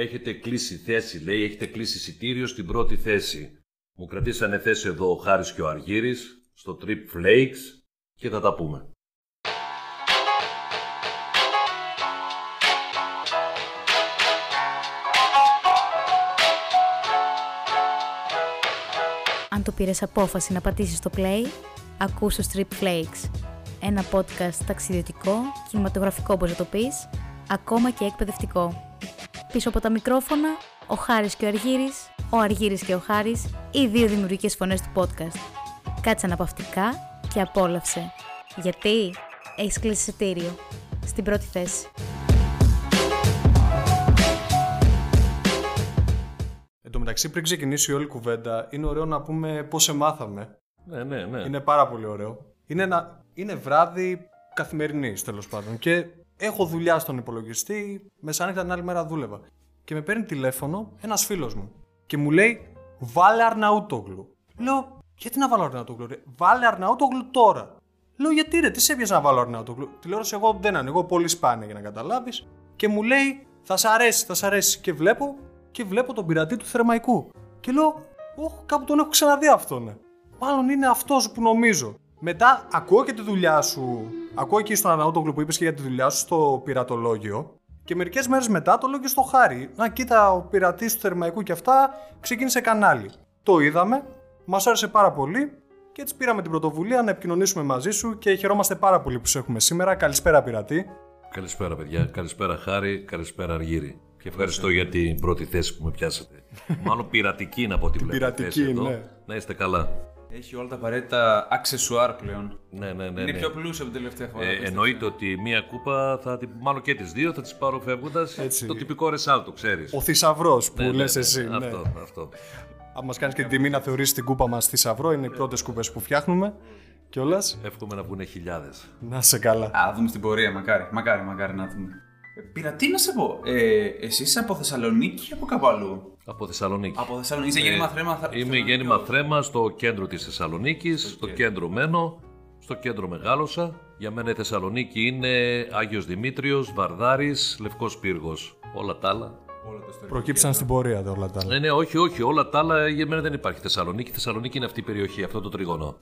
Έχετε κλείσει θέση, λέει, έχετε κλείσει εισιτήριο στην πρώτη θέση. Μου κρατήσανε θέση εδώ ο Χάρης και ο Αργύρης, στο Trip Flakes και θα τα πούμε. Αν το πήρες απόφαση να πατήσεις το play, ακούς το Strip Flakes. Ένα podcast ταξιδιωτικό, κινηματογραφικό όπως το πεις, ακόμα και εκπαιδευτικό. Πίσω από τα μικρόφωνα, ο Χάρης και ο Αργύρης, ο Αργύρης και ο Χάρης, οι δύο δημιουργικές φωνές του podcast. Κάτσε αναπαυτικά και απόλαυσε. Γιατί έχεις κλείσει εισιτήριο. Στην πρώτη θέση. Εν τω μεταξύ, πριν ξεκινήσει όλη η κουβέντα, είναι ωραίο να πούμε πώς σε μάθαμε. Ναι, ναι, ναι. Είναι πάρα πολύ ωραίο. Είναι, ένα, είναι βράδυ καθημερινής τέλος πάντων. Και έχω δουλειά στον υπολογιστή. Μεσάνυχτα την άλλη μέρα δούλευα. Και με παίρνει τηλέφωνο ένας φίλος μου. Και μου λέει, Βάλε Αρναούτογλου. Λέω, Γιατί να βάλω Αρναούτογλου, ρε; Βάλε Αρναούτογλου τώρα. Λέω, Γιατί ρε, τι σε έπιασε να βάλω Αρναούτογλου; Τηλεόραση εγώ δεν ανοίγω, πολύ σπάνια για να καταλάβεις. Και μου λέει, Θα σ' αρέσει, θα σ' αρέσει. Και βλέπω, και βλέπω τον πειρατή του Θερμαϊκού. Και λέω, Ωχ, κάπου τον έχω ξαναδεί αυτόν. Ναι. Μάλλον είναι αυτός που νομίζω. Μετά ακούω και τη δουλειά σου. Ακούω εκεί στον Αρναούτογλου που είπες και για τη δουλειά σου στο πειρατολόγιο. Και μερικές μέρες μετά το λέω και στο Χάρη. Να κοίτα, ο πειρατής του Θερμαϊκού και αυτά ξεκίνησε κανάλι. Το είδαμε, μας άρεσε πάρα πολύ και έτσι πήραμε την πρωτοβουλία να επικοινωνήσουμε μαζί σου και χαιρόμαστε πάρα πολύ που σε έχουμε σήμερα. Καλησπέρα, πειρατή. Καλησπέρα, παιδιά. Καλησπέρα, Χάρη. Καλησπέρα, Αργύρη. Και ευχαριστώ για την πρώτη θέση που με πιάσατε. Μάλλον πειρατική να πω ότι βλέπετε. Πειρατική, θέση εδώ. ναι. Να είστε καλά. Έχει όλα τα απαραίτητα αξεσουάρ πλέον. Ναι, ναι, ναι. είναι ναι. πιο πλούσιο από την τελευταία φορά. Ε, πιστεύω. εννοείται ότι μία κούπα, θα την, μάλλον και τις δύο, θα τις πάρω φεύγοντας. Έτσι. Το τυπικό ρεσάλτο, ξέρεις. Ο θησαυρός που λες εσύ. Ναι. Αυτό, αυτό. Αν μας κάνεις και την τιμή να θεωρήσεις την κούπα μας θησαυρό, είναι οι πρώτες κούπες που φτιάχνουμε. Κιόλας. Εύχομαι να βγουν χιλιάδες. Να σε καλά. Α, δούμε στην πορεία, μακάρι. Μακάρι, μακάρι να δούμε. Ε, Πήρα, τι να σε πω. Ε, εσύ είσαι από Θεσσαλονίκη ή από κάπου αλλού; Από Θεσσαλονίκη. Από Θεσσαλονίκη. Είσαι γέννημα θρέμα. θα- Είμαι Θεσσαλονίκη. γέννημα θρέμα στο κέντρο της Θεσσαλονίκης, στο κέντρο μένω, στο κέντρο μεγάλωσα. Για μένα η Θεσσαλονίκη είναι Άγιος Δημήτριος, Βαρδάρης, Λευκός Πύργος. Όλα τα άλλα. Όλο το ιστορικό. Προκύψαν στην πορεία δε όλα τα άλλα. Ναι, ναι, όχι, όχι, όλα τα άλλα για μένα δεν υπάρχει Θεσσαλονίκη. Θεσσαλονίκη είναι αυτή η περιοχή, αυτό το τριγωνό.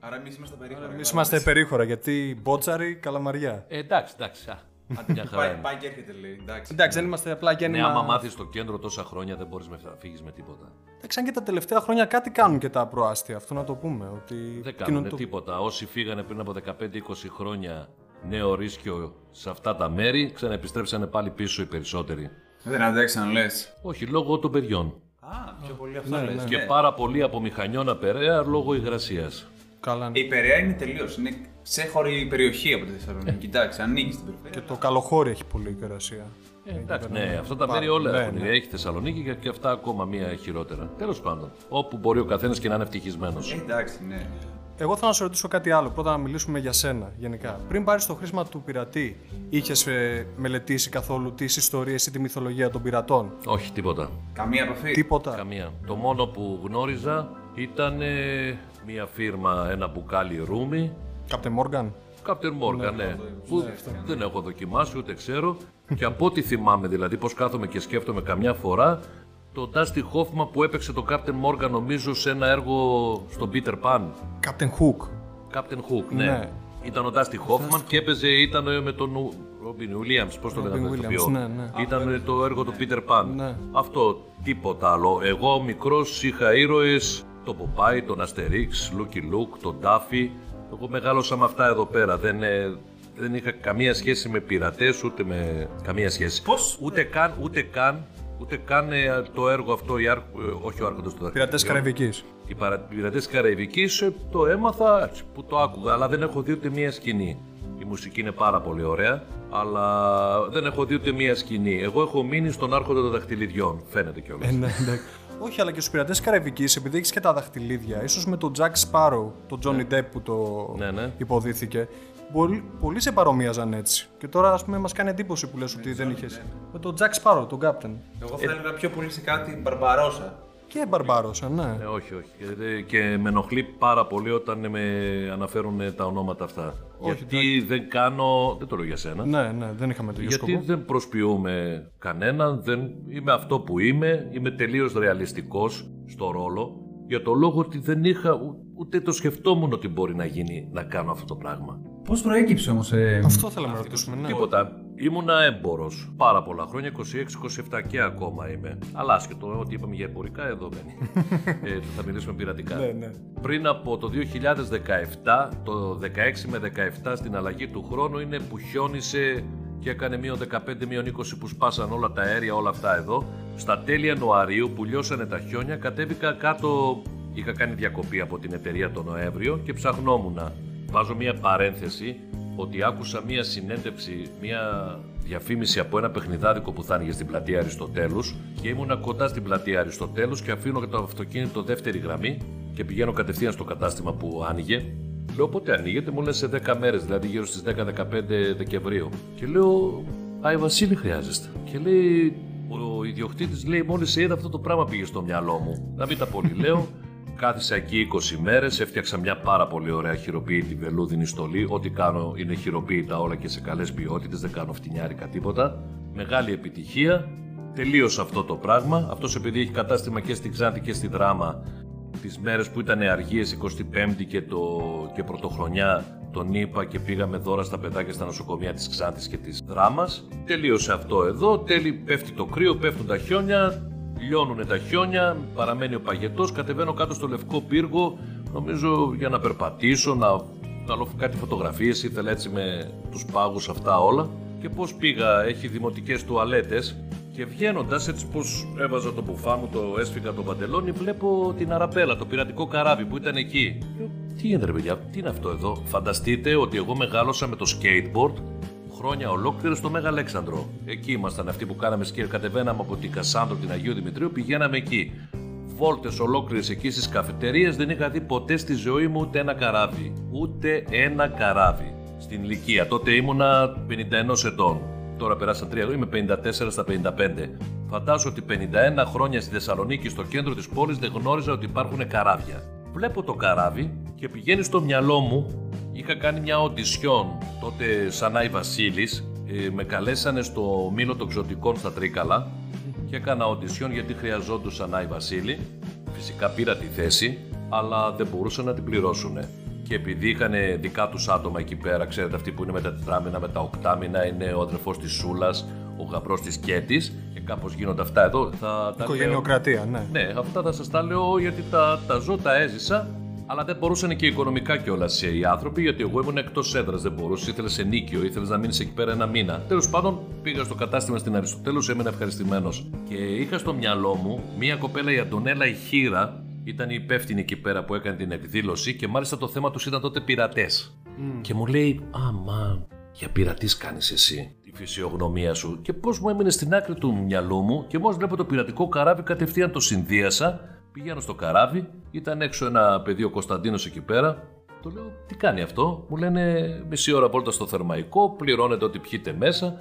Άρα εμείς είμαστε περίεργα. Εμείς είμαστε περίχωρα γιατί μπότσαρη, καλαμαριά. Ε, εντάξει, εντάξει. Α, μια χαρά Πάει, είναι. πάει και έρχεται, λέει. Εντάξει. Εντάξει, δεν είμαστε απλά Ναι, γέννημα. άμα μάθεις το κέντρο τόσα χρόνια δεν μπορείς να φύγεις με τίποτα. Εντάξει, αν και τα τελευταία χρόνια κάτι κάνουν και τα προάστια, αυτό να το πούμε. Ότι Δεν κοινο- κάνουν το- τίποτα. Όσοι φύγανε πριν από 15-20 χρόνια νέο ρίσκιο σε αυτά τα μέρη, ξαναεπιστρέψανε πάλι πίσω οι περισσότεροι. Δεν αντέξαν, λες. Όχι, λόγω των παιδιών. Α, πιο πολύ αυτό λες. Και Ναι. πάρα πολύ από μηχανιώνα Περαία λόγω υγρασίας. Καλά. ναι. Η Περαία είναι τελείως. Είναι ξέχωρη περιοχή από τη Θεσσαλονίκη. Κοιτάξτε, ανοίγει την περιφέρεια. Και το καλοχώρι έχει πολύ υγρασία. εντάξει, ναι, αυτά τα Πάρα- μέρη όλα ναι, έχουν. ναι. Έχει Θεσσαλονίκη και- και αυτά ακόμα μία χειρότερα. Τέλος πάντων, όπου μπορεί ο καθένας και να είναι ευτυχισμένος. Ε, εντάξει, ναι. Εγώ θέλω να σε ρωτήσω κάτι άλλο. Πρώτα να μιλήσουμε για σένα γενικά. Πριν πάρεις το χρήσμα του πειρατή, είχες μελετήσει καθόλου τις ιστορίες ή τη μυθολογία των πειρατών; Όχι, τίποτα. Καμία επαφή. Τίποτα. Καμία. Το μόνο που γνώριζα ήταν ε, μία φίρμα, ένα μπουκάλι ρούμι. Κάπτε Μόργαν. Captain Morgan, ναι. Που δεν έχω δοκιμάσει ούτε ξέρω. και από ό,τι θυμάμαι, δηλαδή, πώς κάθομαι και σκέφτομαι καμιά φορά, το Dusty Hoffman που έπαιξε το Captain Morgan, νομίζω, σε ένα έργο στον Peter Pan. Κάπτεν Χουκ. Captain Hook, ναι. Ναι. Ήταν ο Dusty Hoffman και έπαιζε, ήταν με τον Robin Williams, πώς το λέγανε το Williams, ηθοποιό. ναι, ναι. Ήταν το έργο του Peter Pan. Ναι. Αυτό, τίποτα άλλο. Εγώ μικρός είχα ήρωες, τον Popeye, τον Asterix, Lucky Luke, τον Daffy. Εγώ μεγάλωσα με αυτά εδώ πέρα. Δεν, ε, δεν είχα καμία σχέση με πειρατές, ούτε με καμία σχέση. Πώς; Ούτε καν, ούτε καν, ούτε καν ε, το έργο αυτό, η Άρχ- ε, όχι ο Άρχοντος του Πειρατές Δαχτυλιδιού. Καραϊβικής. Οι παρα- πειρατές της Καραϊβικής ε, το έμαθα έτσι, που το άκουγα, αλλά δεν έχω δει ούτε μία σκηνή. Η μουσική είναι πάρα πολύ ωραία, αλλά δεν έχω δει ούτε μία σκηνή. Εγώ έχω μείνει στον άρχοντα των δαχτυλιδιών, φαίνεται κιόλας. Ε, ναι, εντάξει. Όχι, αλλά και στους πειρατές Καραϊβικής, επειδή έχεις και τα δαχτυλίδια, ίσως με τον Jack Sparrow, τον Johnny Depp που το Ναι, ναι. υποδίθηκε, πολλοί, πολλοί σε παρομοίαζαν έτσι. Και τώρα, ας πούμε, μας κάνει εντύπωση που λες ότι δεν είχες. Με τον Jack Sparrow, τον Captain. Εγώ θα έλεγα πιο πολύ σε κάτι μπαρμπαρόσα. Και Μπαρμπάροσα, ναι. Ε, όχι, όχι. Και, και με ενοχλεί πάρα πολύ όταν με αναφέρουν τα ονόματα αυτά. Γιατί δεν κάνω. Δεν το λέω για σένα. Ναι, ναι, δεν είχαμε το ίδιο Γιατί σκοπό. δεν προσποιούμε κανέναν, δεν... είμαι αυτό που είμαι, είμαι τελείως ρεαλιστικός στο ρόλο, για το λόγο ότι δεν είχα, ου- ούτε το σκεφτόμουν ότι μπορεί να γίνει να κάνω αυτό το πράγμα. Πώς προέκυψε όμως. Ε... Αυτό θέλαμε να ρωτήσουμε. Ναι. Τίποτα. Ήμουνα έμπορος πάρα πολλά χρόνια, 26-27 και ακόμα είμαι. Αλλά άσχετο, ό,τι είπαμε για εμπορικά, εδώ μένει. ε, θα μιλήσουμε πειρατικά. Ναι, ναι. Πριν από το 2017, το 16 με 17 στην αλλαγή του χρόνου είναι που χιόνισε και έκανε μείον 15, μείον 20 που σπάσαν όλα τα αέρια, όλα αυτά εδώ. Στα τέλη Ιανουαρίου που λιώσανε τα χιόνια, κατέβηκα κάτω. Είχα κάνει διακοπή από την εταιρεία το Νοέμβριο και ψαχνόμουν. Βάζω μία παρένθεση ότι άκουσα μία συνέντευξη, μία διαφήμιση από ένα παιχνιδάδικο που θα άνοιγε στην πλατεία Αριστοτέλους και ήμουνα κοντά στην πλατεία Αριστοτέλους και αφήνω το αυτοκίνητο δεύτερη γραμμή και πηγαίνω κατευθείαν στο κατάστημα που άνοιγε. Λέω πότε ανοίγεται, μου λένε σε 10 μέρες, δηλαδή γύρω στις 10-15 Δεκεμβρίου. Και λέω, Άι Βασίλη χρειάζεστε. Και λέει, ο ιδιοκτήτης λέει, μόλις σε είδα αυτό το πράγμα πήγε στο μυαλό μου. Να μην τα πολύ λέω. Κάθισα εκεί 20 μέρες, έφτιαξα μια πάρα πολύ ωραία χειροποίητη βελούδινη στολή. Ό,τι κάνω είναι χειροποίητα όλα και σε καλές ποιότητες, δεν κάνω φτηνιάρικα τίποτα. Μεγάλη επιτυχία. Τελείωσε αυτό το πράγμα. Αυτός επειδή έχει κατάστημα και στη Ξάνθη και στη Δράμα, τις μέρες που ήταν αργίες 25η και, το, και πρωτοχρονιά τον είπα και πήγαμε δώρα στα παιδάκια στα νοσοκομεία της Ξάνθης και της Δράμας. Τελείωσε αυτό εδώ, τέλει πέφτει το κρύο, πέφτουν τα χιόνια, λιώνουν τα χιόνια, παραμένει ο παγετός, κατεβαίνω κάτω στο Λευκό Πύργο, νομίζω για να περπατήσω, να βγάλω κάτι φωτογραφίες, ήθελα έτσι με τους πάγους αυτά όλα. Και πώς πήγα, έχει δημοτικές τουαλέτες και βγαίνοντας, έτσι πω έβαζα το μπουφά μου, το έσφυγα το παντελόνι, βλέπω την Αραπέλα, το πειρατικό καράβι που ήταν εκεί. Λέω, Τι είναι ρε παιδιά, τι είναι αυτό εδώ; Φανταστείτε ότι εγώ μεγάλωσα με το skateboard χρόνια ολόκληρα στο Μέγα Αλέξανδρο. Εκεί ήμασταν αυτοί που κάναμε σκέρ, κατεβαίναμε από την Κασάνδρο, την Αγίου Δημητρίου, πηγαίναμε εκεί. Βόλτες ολόκληρες εκεί στις καφετερίε δεν είχα δει ποτέ στη ζωή μου ούτε ένα καράβι. Ούτε ένα καράβι. Στην ηλικία. Τότε ήμουνα 51 ετών. Τώρα περάσαν 3 είμαι 54 στα 55. Φαντάζω ότι 51 χρόνια στη Θεσσαλονίκη, στο κέντρο της πόλης, δεν γνώριζα ότι υπάρχουν καράβια. Βλέπω το καράβι και πηγαίνει στο μυαλό μου. Είχα κάνει μια οντισιόν τότε σαν Άι Βασίλης. Ε, με καλέσανε στο Μήλο των Ξωτικών στα Τρίκαλα και έκανα οντισιόν γιατί χρειαζόντουσαν Άι Βασίλη. Φυσικά πήρα τη θέση, αλλά δεν μπορούσαν να την πληρώσουν. Και επειδή είχαν δικά τους άτομα εκεί πέρα, ξέρετε, αυτοί που είναι με τα τετράμινα, με τα οκτάμινα, είναι ο αδερφός της Σούλας, ο γαμπρός της Κέτης, και κάπως γίνονται αυτά εδώ. Θα τα λέω- Οικογενειοκρατία, ναι. ναι, αυτά θα σας τα λέω γιατί τα, τα ζω, τα έζησα. Αλλά δεν μπορούσαν και οικονομικά κιόλας οι άνθρωποι, γιατί εγώ ήμουν εκτός έδρας. Δεν μπορούσε, ήθελε σε νίκιο, ήθελε να μείνεις εκεί πέρα ένα μήνα. Τέλος πάντων, πήγα στο κατάστημα στην Αριστοτέλους, έμενα ευχαριστημένος. Και είχα στο μυαλό μου μία κοπέλα, η Αντωνέλα η Χίρα, ήταν η υπεύθυνη εκεί πέρα που έκανε την εκδήλωση και μάλιστα το θέμα τους ήταν τότε πειρατές. Και μου λέει, Α, μα για πειρατής κάνεις εσύ τη φυσιογνωμία σου. Και πώς μου έμεινε στην άκρη του μυαλού μου και μόλις βλέπω το πειρατικό καράβι, κατευθείαν το συνδύασα. Πηγαίνω στο καράβι, ήταν έξω ένα παιδί ο Κωνσταντίνος εκεί πέρα. Το λέω, τι κάνει αυτό; Μου λένε μισή ώρα βόλτα στο θερμαϊκό, πληρώνετε ό,τι πιείτε μέσα.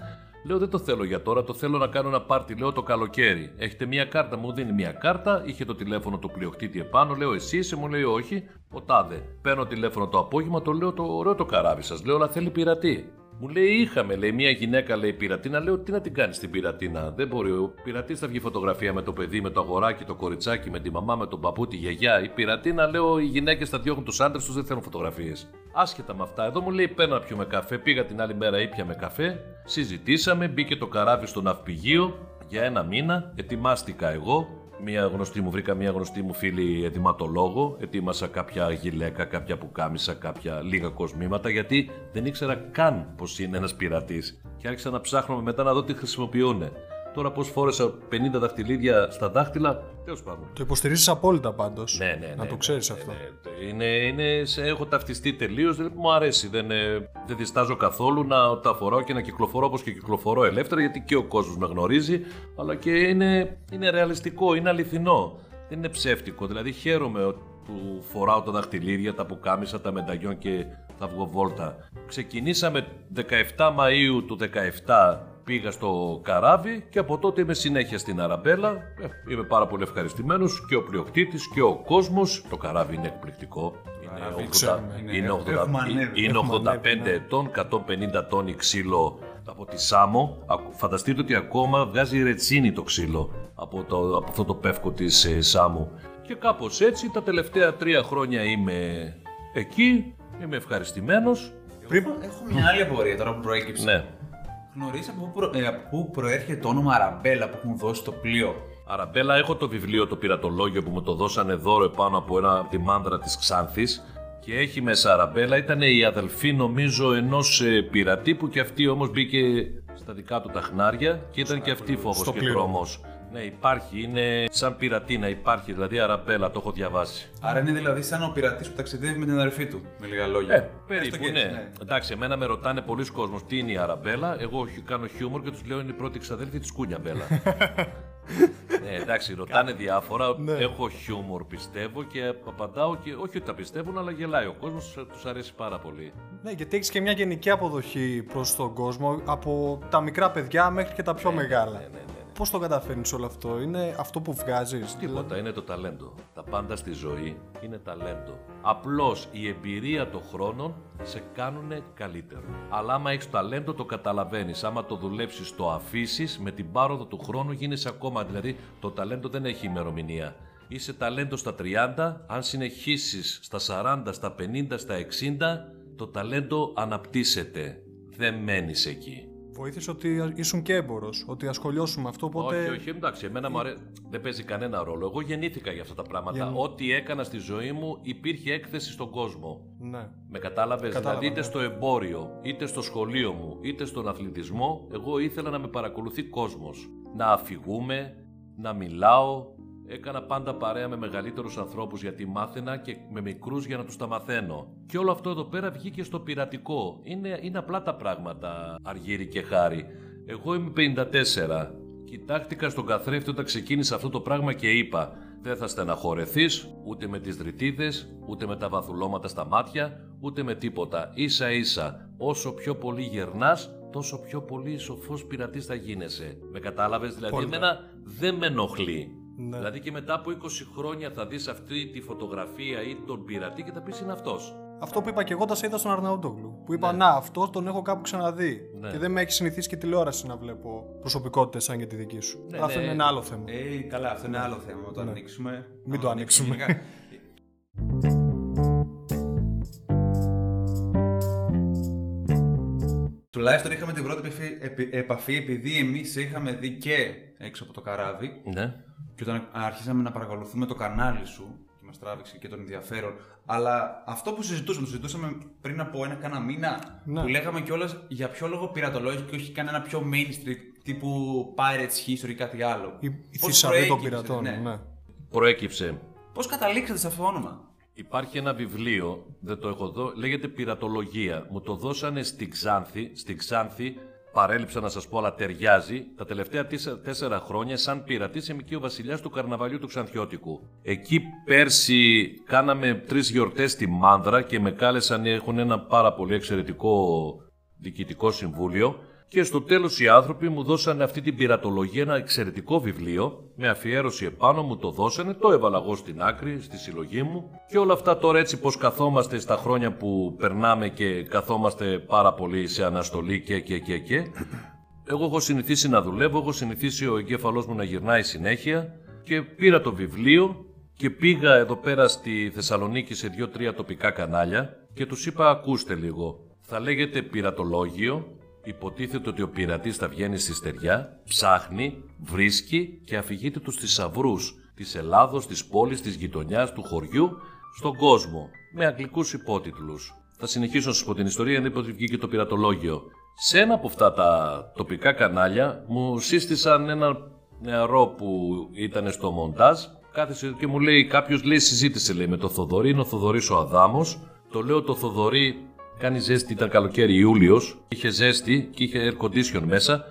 Λέω, δεν το θέλω για τώρα, το θέλω να κάνω ένα πάρτι, λέω το καλοκαίρι. Έχετε μία κάρτα, μου δίνει μία κάρτα, είχε το τηλέφωνο του πλειοκτήτη επάνω, λέω εσύ είσαι, μου λέει όχι, ο τάδε. Παίρνω τηλέφωνο το απόγευμα, το λέω το ωραίο το καράβι σας, λέω, αλλά θέλει πειρατή. Μου λέει, είχαμε, λέει, μια γυναίκα, λέει, πειρατίνα. Λέω, τι να την κάνεις την πειρατίνα. Δεν μπορεί. Ο πειρατής θα βγει φωτογραφία με το παιδί, με το αγοράκι, το κοριτσάκι, με τη μαμά, με τον παππού, τη γιαγιά. Η πειρατίνα, λέω, οι γυναίκες θα διώχνουν τους άντρες τους, δεν θέλουν φωτογραφίες. Άσχετα με αυτά, εδώ μου λέει, παίρνω να πιούμε καφέ. Πήγα την άλλη μέρα, ήπια με καφέ. Συζητήσαμε, μπήκε το καράβι στο ναυπηγείο για ένα μήνα. Ετοιμάστηκα εγώ. Μία γνωστή μου, βρήκα μία γνωστή μου φίλη ετοιματολόγο. Ετοίμασα κάποια γυλαίκα, κάποια πουκάμισα, κάποια λίγα κοσμήματα, γιατί δεν ήξερα καν πώ είναι ένας πειρατής. Και άρχισα να ψάχνω μετά να δω τι χρησιμοποιούν. Τώρα πώς φόρεσα 50 δαχτυλίδια στα δάχτυλα, τέλος πάντων. Το υποστηρίζεις απόλυτα πάντως. Ναι, ναι, ναι. Να το ναι, ξέρεις ναι, αυτό. ναι. Είναι, είναι, σε- έχω ταυτιστεί τελείως. Μου αρέσει. Δεν, ε, δεν διστάζω καθόλου να τα φοράω και να κυκλοφορώ όπως και κυκλοφορώ ελεύθερα, γιατί και ο κόσμος με γνωρίζει, αλλά και είναι, είναι ρεαλιστικό, είναι αληθινό. Δεν είναι ψεύτικο. Δηλαδή χαίρομαι ότι που φοράω τα δαχτυλίδια, τα πουκάμισα, τα μενταγιόν και θα βγω βόλτα. Ξεκινήσαμε 17 Μαΐου του 17 πήγα στο καράβι και από τότε είμαι συνέχεια στην Αραμπέλα. Ε, είμαι πάρα πολύ ευχαριστημένος και ο πλειοκτήτης και ο κόσμος. Το καράβι είναι εκπληκτικό. Είναι 80, ξέρουμε, είναι- είναι 80 έχουμε ανέβει, είναι έχουμε 85 ανέβει, ναι. ετών, 150 τόνοι ξύλο από τη Σάμο. Ακου- Φανταστείτε ότι ακόμα βγάζει ρετσίνη το ξύλο από, το, από αυτό το πεύκο της ε, Σάμου. Και κάπως έτσι τα τελευταία τρία χρόνια είμαι εκεί, είμαι ευχαριστημένος. Πριν... Έχω μια άλλη απορία τώρα που προέκυψε. Ναι. Γνωρίζεις από, πού προ- ε, από πού προέρχεται το όνομα Αραμπέλα που έχουν δώσει το πλοίο; Αραμπέλα, έχω το βιβλίο, το πειρατολόγιο που μου το δώσανε δώρο επάνω από, ένα, από τη μάνδρα της Ξάνθης και έχει μέσα Αραμπέλα. Ήταν η αδελφή νομίζω ενός ε, πειρατή που και αυτή όμως μπήκε στα δικά του τα χνάρια και ήταν και αυτή φόβος στο και πλοίο. Τρόμος. Ναι, υπάρχει, είναι σαν πειρατίνα, υπάρχει, δηλαδή Αραμπέλα, το έχω διαβάσει. Άρα είναι δηλαδή σαν ο πειρατής που ταξιδεύει με την αδερφή του. Με λίγα λόγια. Ε, Έστω περίπου, και ναι. έτσι, Εντάξει, εμένα με ρωτάνε πολλοί κόσμος τι είναι η Αραμπέλα. Εγώ χι- κάνω χιούμορ και τους λέω είναι η πρώτη ξαδέλφη της Κούνια Μπέλα. ναι, εντάξει, ρωτάνε διάφορα. Ναι. Έχω χιούμορ πιστεύω και απαντάω και όχι ότι τα πιστεύουν, αλλά γελάει ο κόσμος, τους αρέσει πάρα πολύ. Ναι, γιατί έχεις και μια γενική αποδοχή προς τον κόσμο από τα μικρά παιδιά μέχρι και τα πιο μεγάλα. Ναι, ναι, ναι. Πώς το καταφέρνεις όλο αυτό, Είναι αυτό που βγάζεις. Τίποτα, είναι το ταλέντο. Τα πάντα στη ζωή είναι ταλέντο. Απλώς η εμπειρία των χρόνων σε κάνουν καλύτερο. Αλλά άμα έχεις ταλέντο το καταλαβαίνεις. Άμα το δουλέψεις, το αφήσεις, με την πάροδο του χρόνου γίνεσαι ακόμα. Δηλαδή το ταλέντο δεν έχει ημερομηνία. Είσαι ταλέντο στα 30, αν συνεχίσεις στα 40, στα 50, στα 60, το ταλέντο αναπτύσσεται. Δεν μένεις εκεί. Βοήθησε ότι ήσουν και έμπορος, ότι ασχολιώσουν με αυτό. Οπότε... Όχι, όχι, εντάξει, εμένα μου αρέσει. Δεν παίζει κανένα ρόλο. Εγώ γεννήθηκα για αυτά τα πράγματα. Γεννη- Ό,τι έκανα στη ζωή μου υπήρχε έκθεση στον κόσμο. Ναι. Με κατάλαβες. Κατάλαβα, Δηλαδή, είτε ναι. στο εμπόριο, είτε στο σχολείο μου, είτε στον αθλητισμό, εγώ ήθελα να με παρακολουθεί κόσμος. Να αφηγούμε, να μιλάω. Έκανα πάντα παρέα με μεγαλύτερους ανθρώπους γιατί μάθαινα και με μικρούς για να τους τα μαθαίνω. Και όλο αυτό εδώ πέρα βγήκε στο πειρατικό. Είναι, είναι απλά τα πράγματα, Αργύρι και Χάρη. Εγώ είμαι 54. Κοιτάχτηκα στον καθρέφτη όταν ξεκίνησα αυτό το πράγμα και είπα δεν θα στεναχωρεθείς ούτε με τις δρυτίδες, ούτε με τα βαθουλώματα στα μάτια, ούτε με τίποτα. Ίσα ίσα, όσο πιο πολύ γερνάς, τόσο πιο πολύ σοφός πειρατής θα γίνεσαι. Με κατάλαβες, δηλαδή Πολύ. εμένα δεν με ενοχλεί. Ναι. Δηλαδή και μετά από 20 χρόνια θα δεις αυτή τη φωτογραφία ή τον πειρατή και θα πεις είναι αυτός. Αυτό που είπα και εγώ τα σε είδα στον Αρναούτογλου. Που είπα, Να, αυτός τον έχω κάπου ξαναδεί. Ναι. Και δεν με έχει συνηθίσει και τηλεόραση να βλέπω προσωπικότητες σαν και τη δική σου. Ναι, αυτό ναι. είναι ένα άλλο θέμα. Ε, καλά, αυτό είναι άλλο θέμα. Να το ανοίξουμε. Μην Να το ανοίξουμε. γενικά. Τουλάχιστον είχαμε την πρώτη επαφή, επι- επαφή επειδή εμείς είχαμε δει και έξω από το καράβι Ναι. και όταν αρχίσαμε να παρακολουθούμε το κανάλι σου και μας τράβηξε και τον ενδιαφέρον. Αλλά αυτό που συζητούσαμε, το συζητούσαμε πριν από ένα κάνα μήνα, Ναι. που λέγαμε κιόλας για ποιο λόγο πειρατολόγιο και όχι κανένα πιο mainstream τύπου Pirates History ή κάτι άλλο. Η, η Πώς θησαυρή των προέκυψε, πειρατών. ναι. Ναι. Προέκυψε Πώς καταλήξατε σε αυτό το όνομα; Υπάρχει ένα βιβλίο, δεν το έχω δω, λέγεται Πειρατολογία. Μου το δώσανε στην Ξάνθη. Στην Ξάνθη, παρέλειψα να σας πω, αλλά ταιριάζει, τα τελευταία τέσσερα, τέσσερα χρόνια σαν πειρατής σε ο βασιλιάς του καρναβαλιού του Ξανθιώτικου. Εκεί πέρσι κάναμε τρεις γιορτές στη Μάνδρα και με κάλεσαν, έχουν ένα πάρα πολύ εξαιρετικό διοικητικό συμβούλιο και στο τέλος οι άνθρωποι μου δώσανε αυτή την πειρατολογία, ένα εξαιρετικό βιβλίο. Με αφιέρωση επάνω μου το δώσανε, το έβαλα εγώ στην άκρη, στη συλλογή μου. Και όλα αυτά τώρα έτσι πως καθόμαστε στα χρόνια που περνάμε και καθόμαστε πάρα πολύ σε αναστολή και και και και. Εγώ έχω συνηθίσει να δουλεύω, έχω συνηθίσει ο εγκέφαλός μου να γυρνάει συνέχεια. Και πήρα το βιβλίο και πήγα εδώ πέρα στη Θεσσαλονίκη σε δύο-τρία τοπικά κανάλια και τους είπα ακούστε λίγο. Θα λέγεται πειρατολόγιο, υποτίθεται ότι ο πειρατής θα βγαίνει στη στεριά, ψάχνει, βρίσκει και αφηγείται τους θησαυρούς της Ελλάδος, της πόλης, της γειτονιάς, του χωριού, στον κόσμο, με αγγλικούς υπότιτλους. Θα συνεχίσω να σας πω την ιστορία, είναι ότι βγήκε το πειρατολόγιο. Σε ένα από αυτά τα τοπικά κανάλια μου σύστησαν ένα νεαρό που ήταν στο μοντάζ. Κάθεσε και μου λέει: Κάποιος λέει: Συζήτησε λέει, με το Θοδωρή. Είναι ο Θοδωρής ο Αδάμος. Το λέω το Θοδωρή κάνει ζέστη, ήταν καλοκαίρι Ιούλιος. Είχε ζέστη και είχε air condition μέσα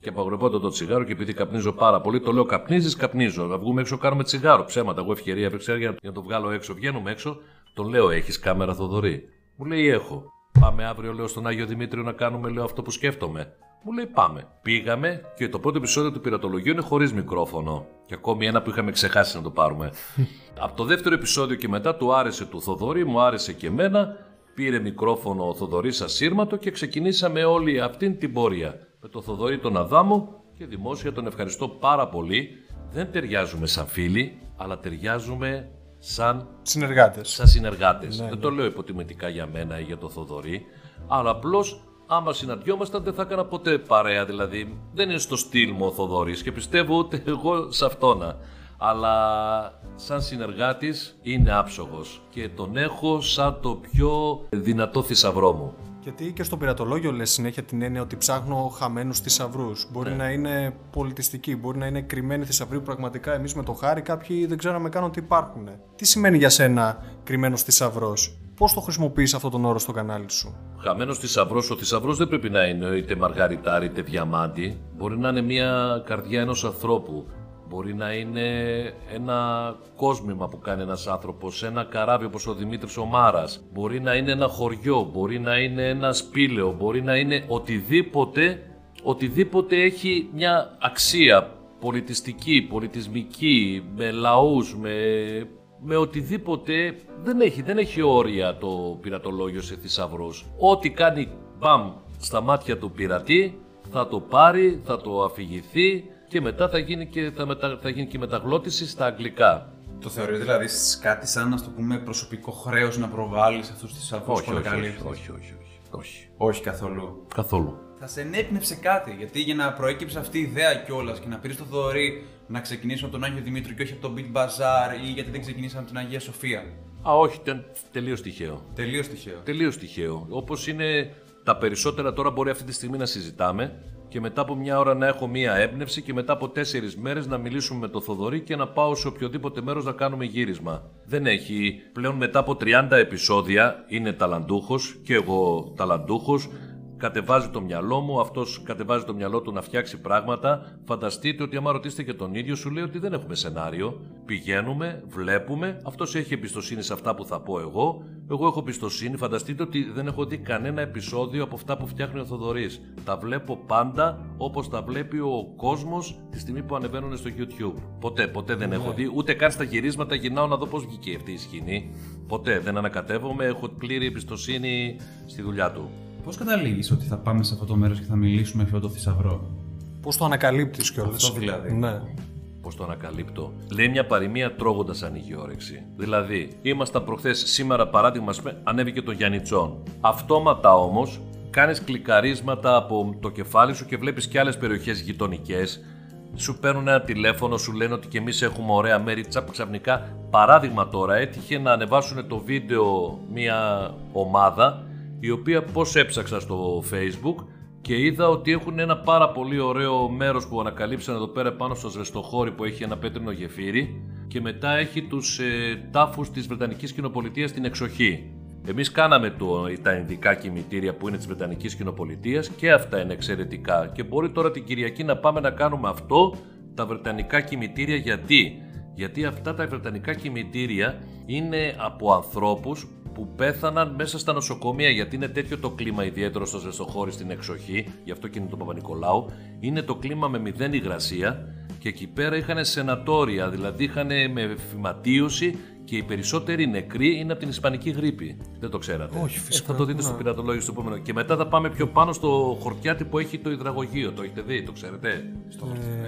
και απαγορευόταν το τσιγάρο και επειδή καπνίζω πάρα πολύ, το λέω: Καπνίζεις, καπνίζω. Να βγούμε έξω, κάνουμε τσιγάρο. Ψέματα. Εγώ ευκαιρία έπαιξα για να το βγάλω έξω. Βγαίνουμε έξω. Τον λέω: Έχεις κάμερα Θοδωρή. Μου λέει: Έχω. Πάμε αύριο, λέω, στον Άγιο Δημήτριο να κάνουμε λέω, αυτό που σκέφτομαι. Μου λέει πάμε. Πήγαμε και το πρώτο επεισόδιο του πειρατολογίου είναι χωρίς μικρόφωνο. Και ακόμη ένα που είχαμε ξεχάσει να το πάρουμε. Από το δεύτερο επεισόδιο και μετά του άρεσε του Θοδωρή, μου άρεσε και εμένα. Πήρε μικρόφωνο ο Θοδωρής ασύρματο και ξεκινήσαμε όλη αυτήν την πορεία. Με τον Θοδωρή τον Αδάμο και δημόσια τον ευχαριστώ πάρα πολύ. Δεν ταιριάζουμε σαν φίλοι, αλλά ταιριάζουμε σαν Συνεργάτες. σαν συνεργάτες. δεν το λέω υποτιμητικά για μένα ή για το Θοδωρή, αλλά απλώς άμα συναντιόμασταν δεν θα έκανα ποτέ παρέα. Δηλαδή δεν είναι στο στυλ μου ο Θοδωρής και πιστεύω ούτε εγώ σε αυτόνα. Αλλά σαν συνεργάτης είναι άψογος και τον έχω σαν το πιο δυνατό θησαυρό μου. Γιατί και στο πειρατολόγιο λες συνέχεια την έννοια ότι ψάχνω χαμένους θησαυρούς. Μπορεί να είναι πολιτιστικοί, μπορεί να είναι κρυμμένοι θησαυροί που πραγματικά εμείς με το χάρη κάποιοι δεν ξέραμε καν ότι υπάρχουν. Τι σημαίνει για σένα κρυμμένος θησαυρός, Πώς το χρησιμοποιείς αυτόν τον όρο στο κανάλι σου; Χαμένος θησαυρός, ο θησαυρός δεν πρέπει να είναι είτε μαργαριτάρι είτε διαμάντι. Μπορεί να είναι μια καρδιά ενός ανθρώπου. Μπορεί να είναι ένα κόσμημα που κάνει ένας άνθρωπος, ένα καράβι όπως ο Δημήτρης ο Μάρας. Μπορεί να είναι ένα χωριό, μπορεί να είναι ένα σπήλαιο, μπορεί να είναι οτιδήποτε, οτιδήποτε έχει μια αξία πολιτιστική, πολιτισμική, με λαούς, με, με οτιδήποτε. Δεν έχει, δεν έχει όρια το πειρατολόγιο σε θησαυρούς. Ό,τι κάνει μπαμ στα μάτια του πειρατή θα το πάρει, θα το αφηγηθεί και μετά θα γίνει και, θα μετα... θα γίνει και η μεταγλώτηση στα αγγλικά. Το θεωρεί δηλαδή κάτι σαν να το πούμε προσωπικό χρέος να προβάλλεις αυτούς τους θησαυρού Όχι, που όχι, ανακαλύπτεις. όχι, όχι, όχι, όχι, όχι. Όχι καθόλου. Καθόλου. Θα σε ενέπνευσε κάτι. Γιατί για να προέκυψε αυτή η ιδέα κιόλας και να πήρες το Θοδωρή να ξεκινήσουμε από τον Άγιο Δημήτριο και όχι από τον Beat Bazaar ή γιατί δεν ξεκινήσαμε από την Αγία Σοφία; Α, όχι, ήταν τελείως τυχαίο. Τελείως τυχαίο. Τελείως τυχαίο. Όπως είναι τα περισσότερα τώρα μπορεί αυτή τη στιγμή να συζητάμε και μετά από μια ώρα να έχω μία έμπνευση και μετά από τέσσερις μέρες να μιλήσουμε με το Θοδωρή και να πάω σε οποιοδήποτε μέρος να κάνουμε γύρισμα. Δεν έχει. Πλέον μετά από 30 επεισόδια είναι ταλαντούχος και εγώ ταλαντούχος. Κατεβάζει το μυαλό μου, αυτός κατεβάζει το μυαλό του να φτιάξει πράγματα. Φανταστείτε ότι άμα ρωτήσετε και τον ίδιο, σου λέει ότι δεν έχουμε σενάριο. Πηγαίνουμε, βλέπουμε, αυτός έχει εμπιστοσύνη σε αυτά που θα πω εγώ. Εγώ έχω εμπιστοσύνη. Φανταστείτε ότι δεν έχω δει κανένα επεισόδιο από αυτά που φτιάχνει ο Θοδωρής. Τα βλέπω πάντα όπως τα βλέπει ο κόσμος τη στιγμή που ανεβαίνουν στο YouTube. Ποτέ, ποτέ δεν έχω δει. Ούτε καν στα γυρίσματα γυρνάω να δω πώς βγήκε αυτή η σκηνή. Ποτέ δεν ανακατεύομαι. Έχω πλήρη εμπιστοσύνη στη δουλειά του. Πώς καταλήγεις ότι θα πάμε σε αυτό το μέρος και θα μιλήσουμε για αυτό το θησαυρό; Πώς το ανακαλύπτεις κιόλας; Αυτό δηλαδή. Ναι. Πώς το ανακαλύπτω; Λέει μια παροιμία τρώγοντας ανοίγει όρεξη. Δηλαδή, ήμασταν προχθές, σήμερα παράδειγμα, ας πούμε, ανέβηκε το Γιάννητσόν. Αυτόματα όμως, κάνεις κλικαρίσματα από το κεφάλι σου και βλέπεις και άλλες περιοχές γειτονικές. Σου παίρνουν ένα τηλέφωνο, σου λένε ότι και εμείς έχουμε ωραία μέρη. Τσαπ ξαφνικά, παράδειγμα τώρα, έτυχε να ανεβάσουν το βίντεο μια ομάδα η οποία πώς έψαξα στο facebook και είδα ότι έχουν ένα πάρα πολύ ωραίο μέρος που ανακαλύψαν εδώ πέρα πάνω στο Σβεστοχώρι που έχει ένα πέτρινο γεφύρι και μετά έχει τους ε, τάφους της Βρετανικής Κοινοπολιτείας στην εξοχή. Εμείς κάναμε το, τα ειδικά κημητήρια που είναι της Βρετανικής Κοινοπολιτείας και αυτά είναι εξαιρετικά και μπορεί τώρα την Κυριακή να πάμε να κάνουμε αυτό τα Βρετανικά κημητήρια γιατί γιατί αυτά τα βρετανικά κημητήρια είναι από ανθρώπους που πέθαναν μέσα στα νοσοκομεία γιατί είναι τέτοιο το κλίμα ιδιαίτερο στο ζεστοχώρι στην εξοχή, γι' αυτό και είναι το Παπα-Νικολάου. Είναι το κλίμα με μηδέν υγρασία και εκεί πέρα είχαν σενατόρια, δηλαδή είχαν με φυματίωση και οι περισσότεροι νεκροί είναι από την Ισπανική γρήπη. Δεν το ξέρατε. Όχι, Ε, φυσικά. θα το δείτε στο πειρατολόγιο στο επόμενο. Και μετά θα πάμε πιο πάνω στο χορτιάτι που έχει το υδραγωγείο. Το έχετε δει, το ξέρετε.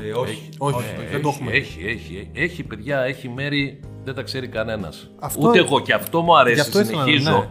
Ε, όχι. Όχι, δεν το έχουμε. Έχει, έχει, έχει, παιδιά, έχει μέρη, δεν τα ξέρει κανένας. Αυτό- Ούτε εγώ και αυτό μου Γι' αρέσει, αυτό ήθελα να- συνεχίζω. ναι.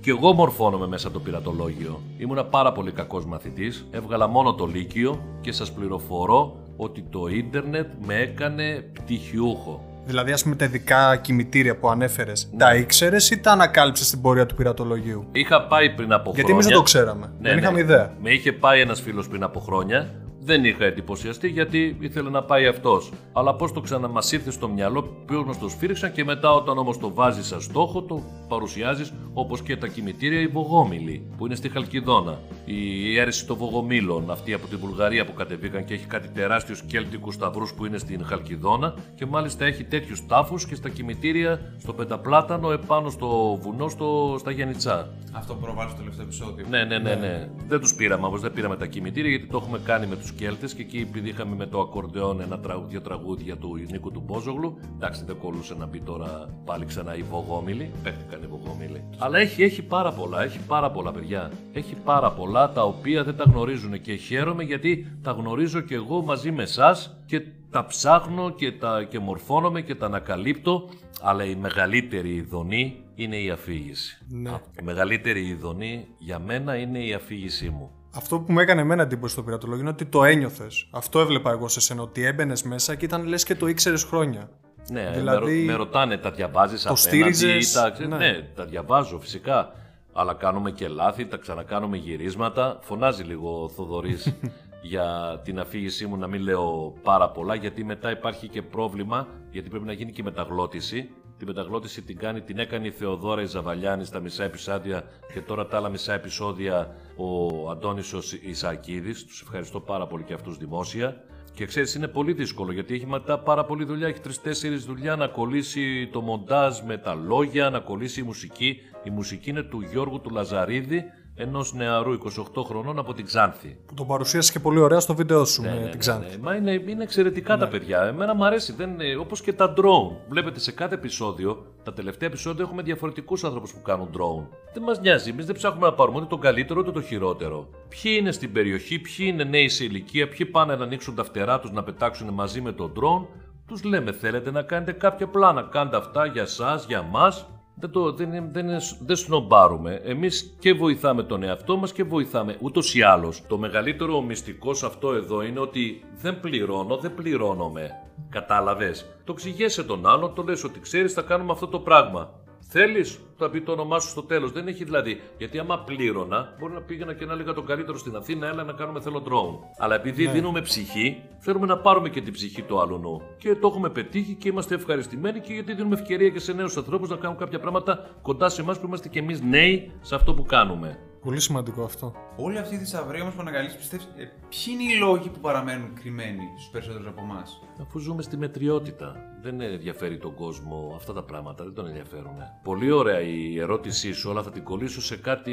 Και εγώ μορφώνομαι μέσα από το πειρατολόγιο. Ήμουνα πάρα πολύ κακός μαθητής, έβγαλα μόνο το Λύκειο και σας πληροφορώ ότι το ίντερνετ με έκανε πτυχιούχο. Δηλαδή, ας πούμε, τα ειδικά κημητήρια που ανέφερες, τα ήξερες ή τα ανακάλυψες στην πορεία του πειρατολογίου; Είχα πάει πριν από Γιατί χρόνια. εμείς δεν το ξέραμε. Ναι, δεν ναι. είχαμε ιδέα. Με είχε πάει ένας φίλος πριν από χρόνια. Δεν είχα εντυπωσιαστεί γιατί ήθελε να πάει αυτός. Αλλά πώς το ξανά μας ήρθε στο μυαλό, ποιος μας το σφύριξαν και μετά όταν όμως το βάζεις σαν στόχο, το παρουσιάζεις όπως και τα κημητήρια η Βογόμηλη που είναι στη Χαλκιδόνα. Η αίρεση των Βογομήλων, αυτή από τη Βουλγαρία που κατεβήκαν και έχει κάτι τεράστιους κέλτικους σταυρούς που είναι στην Χαλκιδόνα και μάλιστα έχει τέτοιους τάφους και στα κημητήρια στο Πενταπλάτανο επάνω στο βουνό στο, στα Γενιτσά. Αυτό που προβάλλει στο τελευταίο επεισόδιο. Ναι, ναι, ναι, ναι. Δεν τους πήραμε όμως, δεν πήραμε τα κημητήρια γιατί το έχουμε κάνει με τους Κέλτες και εκεί επειδή είχαμε με το ακορντεόν ένα τραγούδι, δύο τραγούδια του Νίκου του Μπόζογλου. Εντάξει, δεν κολούσε να μπει τώρα πάλι ξανά η Βογόμηλη. Παίχτηκαν οι Βογόμηλοι. Αλλά έχει, έχει πάρα πολλά, έχει πάρα πολλά παιδιά. Έχει πάρα πολλά τα οποία δεν τα γνωρίζουν και χαίρομαι γιατί τα γνωρίζω και εγώ μαζί με εσάς και τα ψάχνω και, τα, και μορφώνομαι και τα ανακαλύπτω. Αλλά η μεγαλύτερη ειδονή είναι η αφήγηση. Ναι. Η μεγαλύτερη ειδονή για μένα είναι η αφήγησή μου. Αυτό που μου έκανε εμένα εντύπωση στο πειρατολόγιο είναι ότι το ένιωθες. Αυτό έβλεπα εγώ σε σένα, ότι έμπαινες μέσα και ήταν λες και το ήξερες χρόνια. Ναι, Δηλαδή, με, ρω- με ρωτάνε, τα διαβάζεις το απέναντι, στήριζες, τα, ξε- ναι. ναι. τα διαβάζω φυσικά. Αλλά κάνουμε και λάθη, τα ξανακάνουμε γυρίσματα. Φωνάζει λίγο ο Θοδωρής για την αφήγησή μου να μην λέω πάρα πολλά, γιατί μετά υπάρχει και πρόβλημα, γιατί πρέπει να γίνει και η μεταγλώτηση. Τη μεταγλώτηση την, κάνει, την έκανε η Θεοδόρα η Ζαβαλιάνη στα μισά επεισόδια και τώρα τα άλλα μισά επεισόδια ο Αντώνης ο Ισακίδης. Τους ευχαριστώ πάρα πολύ και αυτούς δημόσια. Και ξέρεις, είναι πολύ δύσκολο γιατί έχει μετά πάρα πολλή δουλειά. Έχει τρει-τέσσερι δουλειά να κολλήσει το μοντάζ με τα λόγια, να κολλήσει η μουσική. Η μουσική είναι του Γιώργου του Λαζαρίδη, ενός νεαρού 28 χρονών από την Ξάνθη. Που το παρουσίασε και πολύ ωραία στο βίντεο σου με Ναι, την ναι, Ξάνθη. ναι. Μα είναι, είναι εξαιρετικά τα παιδιά. Εμένα μου αρέσει. Δεν, όπως και τα drone. Βλέπετε σε κάθε επεισόδιο, τα τελευταία επεισόδια έχουμε διαφορετικούς άνθρωπους που κάνουν drone. Δεν μας νοιάζει. Εμείς δεν ψάχνουμε να πάρουμε ούτε τον καλύτερο ούτε το χειρότερο. Ποιοι είναι στην περιοχή, ποιοι είναι νέοι σε ηλικία, ποιοι πάνε να ανοίξουν τα φτερά τους να πετάξουν μαζί με τον drone. Τους λέμε θέλετε να κάνετε κάποια πλάνα. Κάντε αυτά για σας, για μας. Δεν, το, δεν, είναι- δεν, είναι- δεν σνομπάρουμε. Εμείς και βοηθάμε τον εαυτό μας και βοηθάμε ούτως ή άλλως. Το μεγαλύτερο μυστικό σε αυτό εδώ είναι ότι δεν πληρώνω, δεν πληρώνομαι. Κατάλαβες; Το εξηγέσαι τον άλλον, το λες ότι ξέρεις, θα κάνουμε αυτό το πράγμα. Θέλεις, θα πει το όνομά σου στο τέλος. Δεν έχει δηλαδή. Γιατί άμα πλήρωνα, μπορεί να πήγαινα και να έλεγα τον καλύτερο στην Αθήνα, έλα να κάνουμε θέλω drone. Αλλά επειδή δίνουμε ψυχή, θέλουμε να πάρουμε και την ψυχή του άλλου. Και το έχουμε πετύχει και είμαστε ευχαριστημένοι και γιατί δίνουμε ευκαιρία και σε νέους ανθρώπους να κάνουν κάποια πράγματα κοντά σε εμάς που είμαστε και εμείς νέοι σε αυτό που κάνουμε. Πολύ σημαντικό αυτό. Όλοι αυτοί οι θησαυροί όμως που ανακαλύψεις, πιστεύεις, ε, ποιοι είναι οι λόγοι που παραμένουν κρυμμένοι στους περισσότερους από εμάς; Αφού ζούμε στη μετριότητα. Δεν ενδιαφέρει τον κόσμο αυτά τα πράγματα, δεν τον ενδιαφέρουν. Πολύ ωραία η ερώτησή σου, αλλά θα την κολλήσω σε κάτι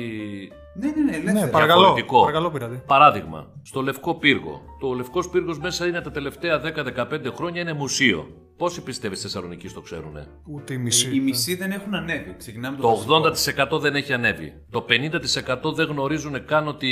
Ναι, ναι, ναι, ελεύθερα. Ναι, παρακαλώ. διαφορετικό. Παρακαλώ, πειρατή. Παράδειγμα, στο Λευκό Πύργο. Το Λευκό Πύργος μέσα είναι τα τελευταία 10-15 χρόνια είναι μουσείο. Πόσοι πιστεύεις στη Θεσσαλονίκη το ξέρουνε; Ούτε η μισή. Οι μισοί δεν έχουν ανέβει. Ξεκινάμε Το βασικό. 80% δεν έχει ανέβει. Το 50% δεν γνωρίζουν καν ότι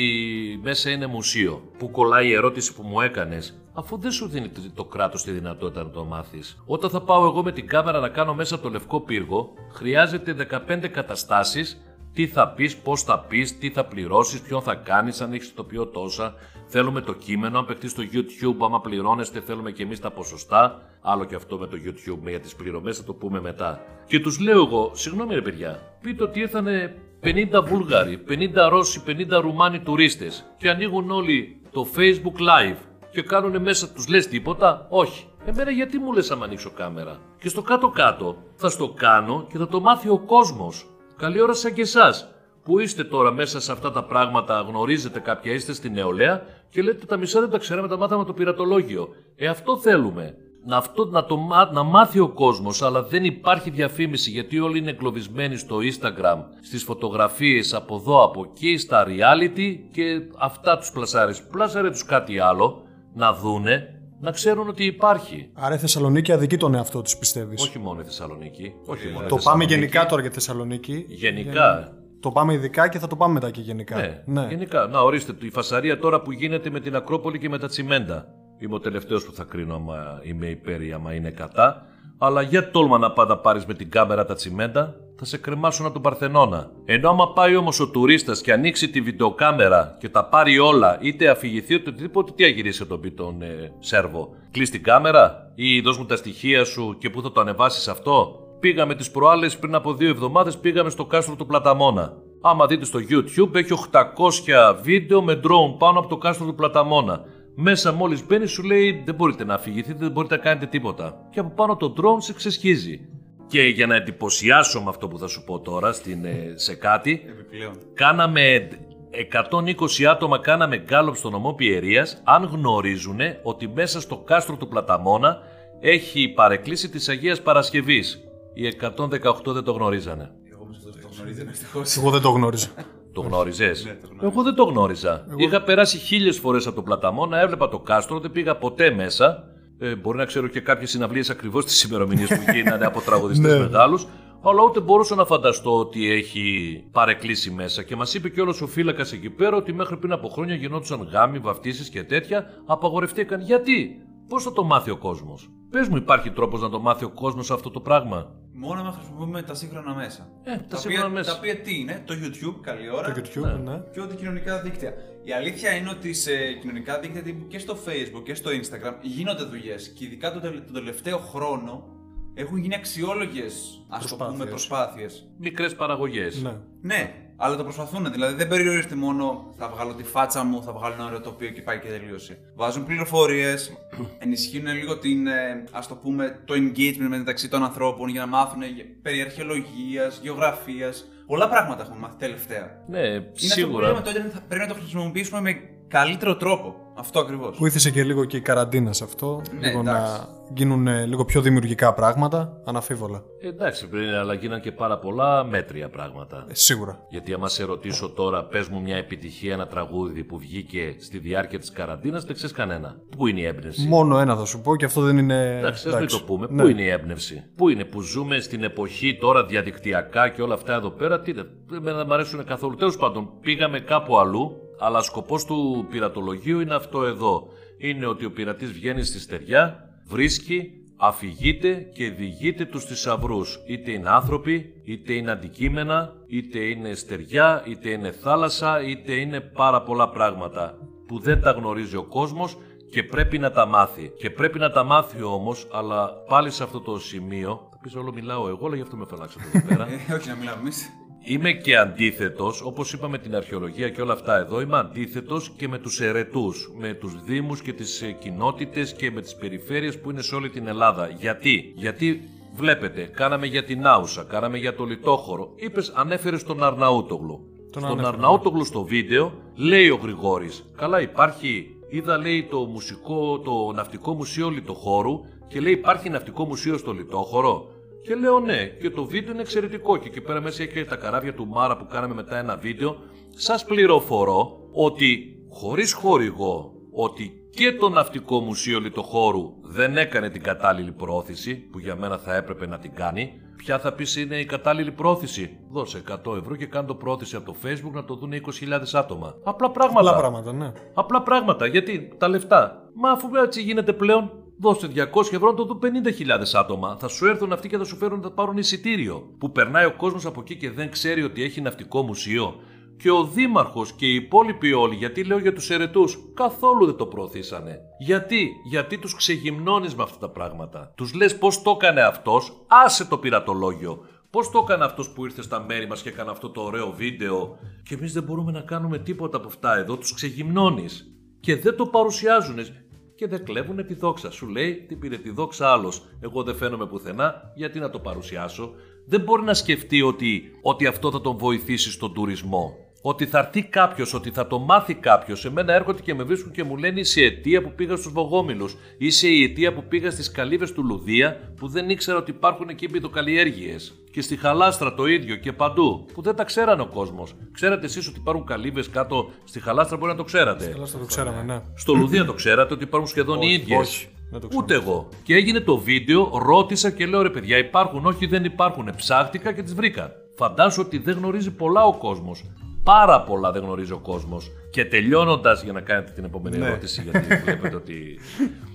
μέσα είναι μουσείο. Πού κολλάει η ερώτηση που μου έκανες, αφού δεν σου δίνει το κράτος τη δυνατότητα να το μάθεις. Όταν θα πάω εγώ με την κάμερα να κάνω μέσα το λευκό πύργο, χρειάζεται 15 καταστάσεις. Τι θα πεις, πώς θα πεις, τι θα πληρώσεις, ποιον θα κάνεις, αν έχεις το πιο τόσα. Θέλουμε το κείμενο, αν παιχτείς στο YouTube, άμα πληρώνεστε, θέλουμε και εμείς τα ποσοστά. Άλλο και αυτό με το YouTube, για τις πληρωμές θα το πούμε μετά. Και τους λέω εγώ, συγγνώμη ρε παιδιά, πείτε ότι ήρθανε 50 Βούλγαροι, 50 Ρώσοι, 50 Ρουμάνοι τουρίστες και ανοίγουν όλοι το Facebook Live και κάνουν μέσα, τους λες τίποτα, όχι. Εμένα γιατί μου λες άμα ανοίξω κάμερα; Και στο κάτω-κάτω θα στο κάνω και θα το μάθει ο κόσμος. Καλή ώρα σαν και εσάς που είστε τώρα μέσα σε αυτά τα πράγματα, γνωρίζετε κάποια, είστε στη νεολαία και λέτε τα μισά δεν τα ξέραμε, τα μάθαμε το πειρατολόγιο. Ε, αυτό θέλουμε. Να, αυτό, να, το, μά- να μάθει ο κόσμος, αλλά δεν υπάρχει διαφήμιση γιατί όλοι είναι εγκλωβισμένοι στο Instagram, στις φωτογραφίες από εδώ από εκεί, στα reality και αυτά τους πλασάρες. Πλάσαρε τους κάτι άλλο, να δούνε, να ξέρουν ότι υπάρχει. Άρα η Θεσσαλονίκη αδικεί τον εαυτό τη, πιστεύεις; Όχι μόνο η Θεσσαλονίκη. Όχι μόνο η Το πάμε Θεσσαλονίκη. γενικά τώρα για Θεσσαλονίκη. Γενικά. Το πάμε ειδικά και θα το πάμε μετά και γενικά. Ναι, γενικά. Να ορίστε, η φασαρία τώρα που γίνεται με την Ακρόπολη και με τα τσιμέντα. Είμαι ο τελευταίος που θα κρίνω άμα είμαι υπέρ ή άμα είναι κατά. Αλλά για τόλμα να πάντα πάρεις με την κάμερα τα τσιμέντα, θα σε κρεμάσουν από τον Παρθενώνα. Ενώ άμα πάει όμως ο τουρίστας και ανοίξει τη βιντεοκάμερα και τα πάρει όλα, είτε αφηγηθεί είτε οτιδήποτε, τι αγυρίσει τον πει τον ε, Σέρβο; Κλείσει την κάμερα ή δώσ' μου τα στοιχεία σου και πού θα το ανεβάσεις αυτό; Πήγαμε τις προάλλες πριν από δύο εβδομάδες πήγαμε στο κάστρο του Πλαταμόνα. Άμα δείτε στο YouTube έχει 800 βίντεο με drone πάνω από το κάστρο του Πλαταμόνα. Μέσα μόλις μπαίνει, σου λέει δεν μπορείτε να αφηγηθείτε, δεν μπορείτε να κάνετε τίποτα. Και από πάνω το drone σε ξεσχίζει. Και για να εντυπωσιάσω με αυτό που θα σου πω τώρα στην, ε, σε κάτι, Επιπλέον. κάναμε 120 άτομα κάναμε γκάλωπ στο νομό Πιερίας αν γνωρίζουν ότι μέσα στο κάστρο του Πλαταμόνα έχει παρεκκλήσει της Αγίας Παρασκευής. Οι 118 δεν το γνωρίζανε. Εγώ με αυτό το γνωρίζω δυστυχώ. Εγώ δεν το γνώριζα. Το γνώριζες; Ναι, το γνώριζα. Εγώ δεν το γνώριζα. Είχα περάσει χίλιες φορές από το Πλαταμόνα, έβλεπα το κάστρο, δεν πήγα ποτέ μέσα. Ε, μπορεί να ξέρω και κάποιες συναυλίες ακριβώς τι ημερομηνίε που γίνανε από τραγουδιστές Ναι. μεγάλους. Αλλά ούτε μπορούσα να φανταστώ ότι έχει παρεκκλήσει μέσα. Και μας είπε και όλος ο φύλακας εκεί πέρα ότι μέχρι πριν από χρόνια γινόντουσαν γάμοι, βαφτίσεις και τέτοια. Απαγορευτήκαν. Γιατί, πώς θα το μάθει ο κόσμος; Πες μου, υπάρχει τρόπος να το μάθει ο κόσμος αυτό το πράγμα; Μόνο να χρησιμοποιούμε τα σύγχρονα μέσα. Ε, τα τα, σύγχρονα οποία, μέσα. τα οποία τι είναι, το YouTube, καλή ώρα. Το YouTube, ναι. και ό,τι κοινωνικά δίκτυα. Η αλήθεια είναι ότι σε κοινωνικά δίκτυα τύπου και στο Facebook και στο Instagram γίνονται δουλειές. Και ειδικά τον, τελε- τον τελευταίο χρόνο έχουν γίνει αξιόλογες ας το πούμε Προσπάθειες. προσπάθειες. Μικρές παραγωγές. Ναι. Ναι, αλλά το προσπαθούν. Δηλαδή δεν περιορίζεται μόνο θα βγάλω τη φάτσα μου, θα βγάλω ένα ωραίο τοπίο και πάει και τελείωσε. Βάζουν πληροφορίες, ενισχύουν λίγο την, ε, ας το πούμε, το engagement μεταξύ των ανθρώπων για να μάθουν για- περί αρχαιολογίας, γεωγραφίας. Πολλά πράγματα έχουμε μάθει τελευταία. Ναι, Είναι αυτό που σίγουρα. λέμε τότε, θα- πρέπει να το χρησιμοποιήσουμε με καλύτερο τρόπο. Αυτό ακριβώς. Βοήθησε και λίγο και η καραντίνα σε αυτό. Ναι, λίγο εντάξει. να γίνουν ε, λίγο πιο δημιουργικά πράγματα, αναφίβολα. Ε, Εντάξει, πριν, αλλά γίναν και πάρα πολλά μέτρια πράγματα. Ε, σίγουρα. Γιατί άμα σε ρωτήσω τώρα, πες μου μια επιτυχία, ένα τραγούδι που βγήκε στη διάρκεια της καραντίνας, δεν ξέρεις κανένα. Πού είναι η έμπνευση; Μόνο ένα θα σου πω και αυτό δεν είναι. Εντάξει, ας μην το πούμε. Ναι. Πού είναι η έμπνευση; Πού είναι που ζούμε στην εποχή τώρα διαδικτυακά και όλα αυτά εδώ πέρα. Τι είναι. Δεν μ' αρέσουν καθόλου. Τέλος πάντων, πήγαμε κάπου αλλού, αλλά σκοπός του πειρατολογίου είναι αυτό εδώ. Είναι ότι ο πειρατής βγαίνει στη στεριά, βρίσκει, αφηγείται και διηγείται τους θησαυρούς. Είτε είναι άνθρωποι, είτε είναι αντικείμενα, είτε είναι στεριά, είτε είναι θάλασσα, είτε είναι πάρα πολλά πράγματα που δεν τα γνωρίζει ο κόσμος και πρέπει να τα μάθει. Και πρέπει να τα μάθει όμως, αλλά πάλι σε αυτό το σημείο, θα πεις όλο μιλάω εγώ, αλλά γι' αυτό με φωνάξατε εδώ πέρα. Ε, όχι να μιλάμε εμείς. Είμαι και αντίθετος, όπως είπαμε την αρχαιολογία και όλα αυτά εδώ, είμαι αντίθετος και με τους ερετούς, με τους δήμους και τις ε, κοινότητες και με τις περιφέρειες που είναι σε όλη την Ελλάδα. Γιατί, γιατί βλέπετε, κάναμε για την Άουσα, κάναμε για το Λιτόχωρο, είπες ανέφερες τον Αρναούτογλου. Τον Στον ανέφερα. Αρναούτογλου στο βίντεο λέει ο Γρηγόρης, καλά υπάρχει, είδα λέει το μουσικό, το ναυτικό μουσείο Λιτοχώρου και λέει υπάρχει ναυτικό μουσείο στο Λιτόχωρο. Και λέω ναι, και το βίντεο είναι εξαιρετικό. Και εκεί πέρα μέσα έχει και τα καράβια του Μάρα που κάναμε μετά ένα βίντεο. Σας πληροφορώ ότι χωρίς χορηγό, ότι και το Ναυτικό Μουσείο Λιτοχώρου δεν έκανε την κατάλληλη πρόθεση, που για μένα θα έπρεπε να την κάνει. Ποια θα πεις είναι η κατάλληλη πρόθεση. Δώσε 100 ευρώ και κάνε το πρόθεση από το Facebook να το δουν 20.000 άτομα. Απλά πράγματα. Πολλά πράγματα, ναι. Απλά πράγματα. Γιατί τα λεφτά. Μα αφού έτσι γίνεται πλέον, δώσε 200 ευρώ να το δουν 50.000 άτομα. Θα σου έρθουν αυτοί και θα σου φέρουν, θα πάρουν εισιτήριο. Που περνάει ο κόσμος από εκεί και δεν ξέρει ότι έχει ναυτικό μουσείο. Και ο Δήμαρχος και οι υπόλοιποι όλοι, γιατί λέω για τους ερετού, καθόλου δεν το προωθήσανε. Γιατί, γιατί τους ξεγυμνώνεις με αυτά τα πράγματα. Τους λες πώς το έκανε αυτός, άσε το πειρατολόγιο. Πώς το έκανε αυτός που ήρθε στα μέρη μας και έκανε αυτό το ωραίο βίντεο, και εμείς δεν μπορούμε να κάνουμε τίποτα από αυτά εδώ, τους ξεγυμνώνεις. Και δεν το παρουσιάζουν. Και δεν κλέβουν τη δόξα. Σου λέει την πήρε τη δόξα άλλος. Εγώ δεν φαίνομαι πουθενά, γιατί να το παρουσιάσω; Δεν μπορεί να σκεφτεί ότι, ότι αυτό θα τον βοηθήσει στον τουρισμό. Ότι θα έρθει κάποιος, ότι θα το μάθει κάποιος. Εμένα έρχονται και με βρίσκουν και μου λένε είσαι η αιτία που πήγα στους Βογόμιλους. Είσαι η αιτία που πήγα στις καλύβες του Λουδία που δεν ήξερα ότι υπάρχουν εκεί πιτοκαλλιέργειε. Και στη Χαλάστρα το ίδιο και παντού. Που δεν τα ξέρανε ο κόσμος. Ξέρατε εσείς ότι υπάρχουν καλύβες κάτω στη Χαλάστρα, μπορεί να το ξέρατε. Καλά, το ξέραμε, ναι. Στο Λουδία το ξέρατε ότι υπάρχουν σχεδόν οι Όχι, ίδιες. όχι. Δεν το ξέρω. Ούτε εγώ. Και έγινε το βίντεο, ρώτησα και λέω ρε παιδιά, υπάρχουν, όχι δεν υπάρχουν. Ψάχτηκα και τις βρήκα. Φαντάζομαι ότι δεν γνωρίζει πολλά ο κόσμος. Πάρα πολλά δεν γνωρίζει ο κόσμος. Και τελειώνοντας, για να κάνετε την επόμενη Ναι. ερώτηση, γιατί βλέπετε ότι.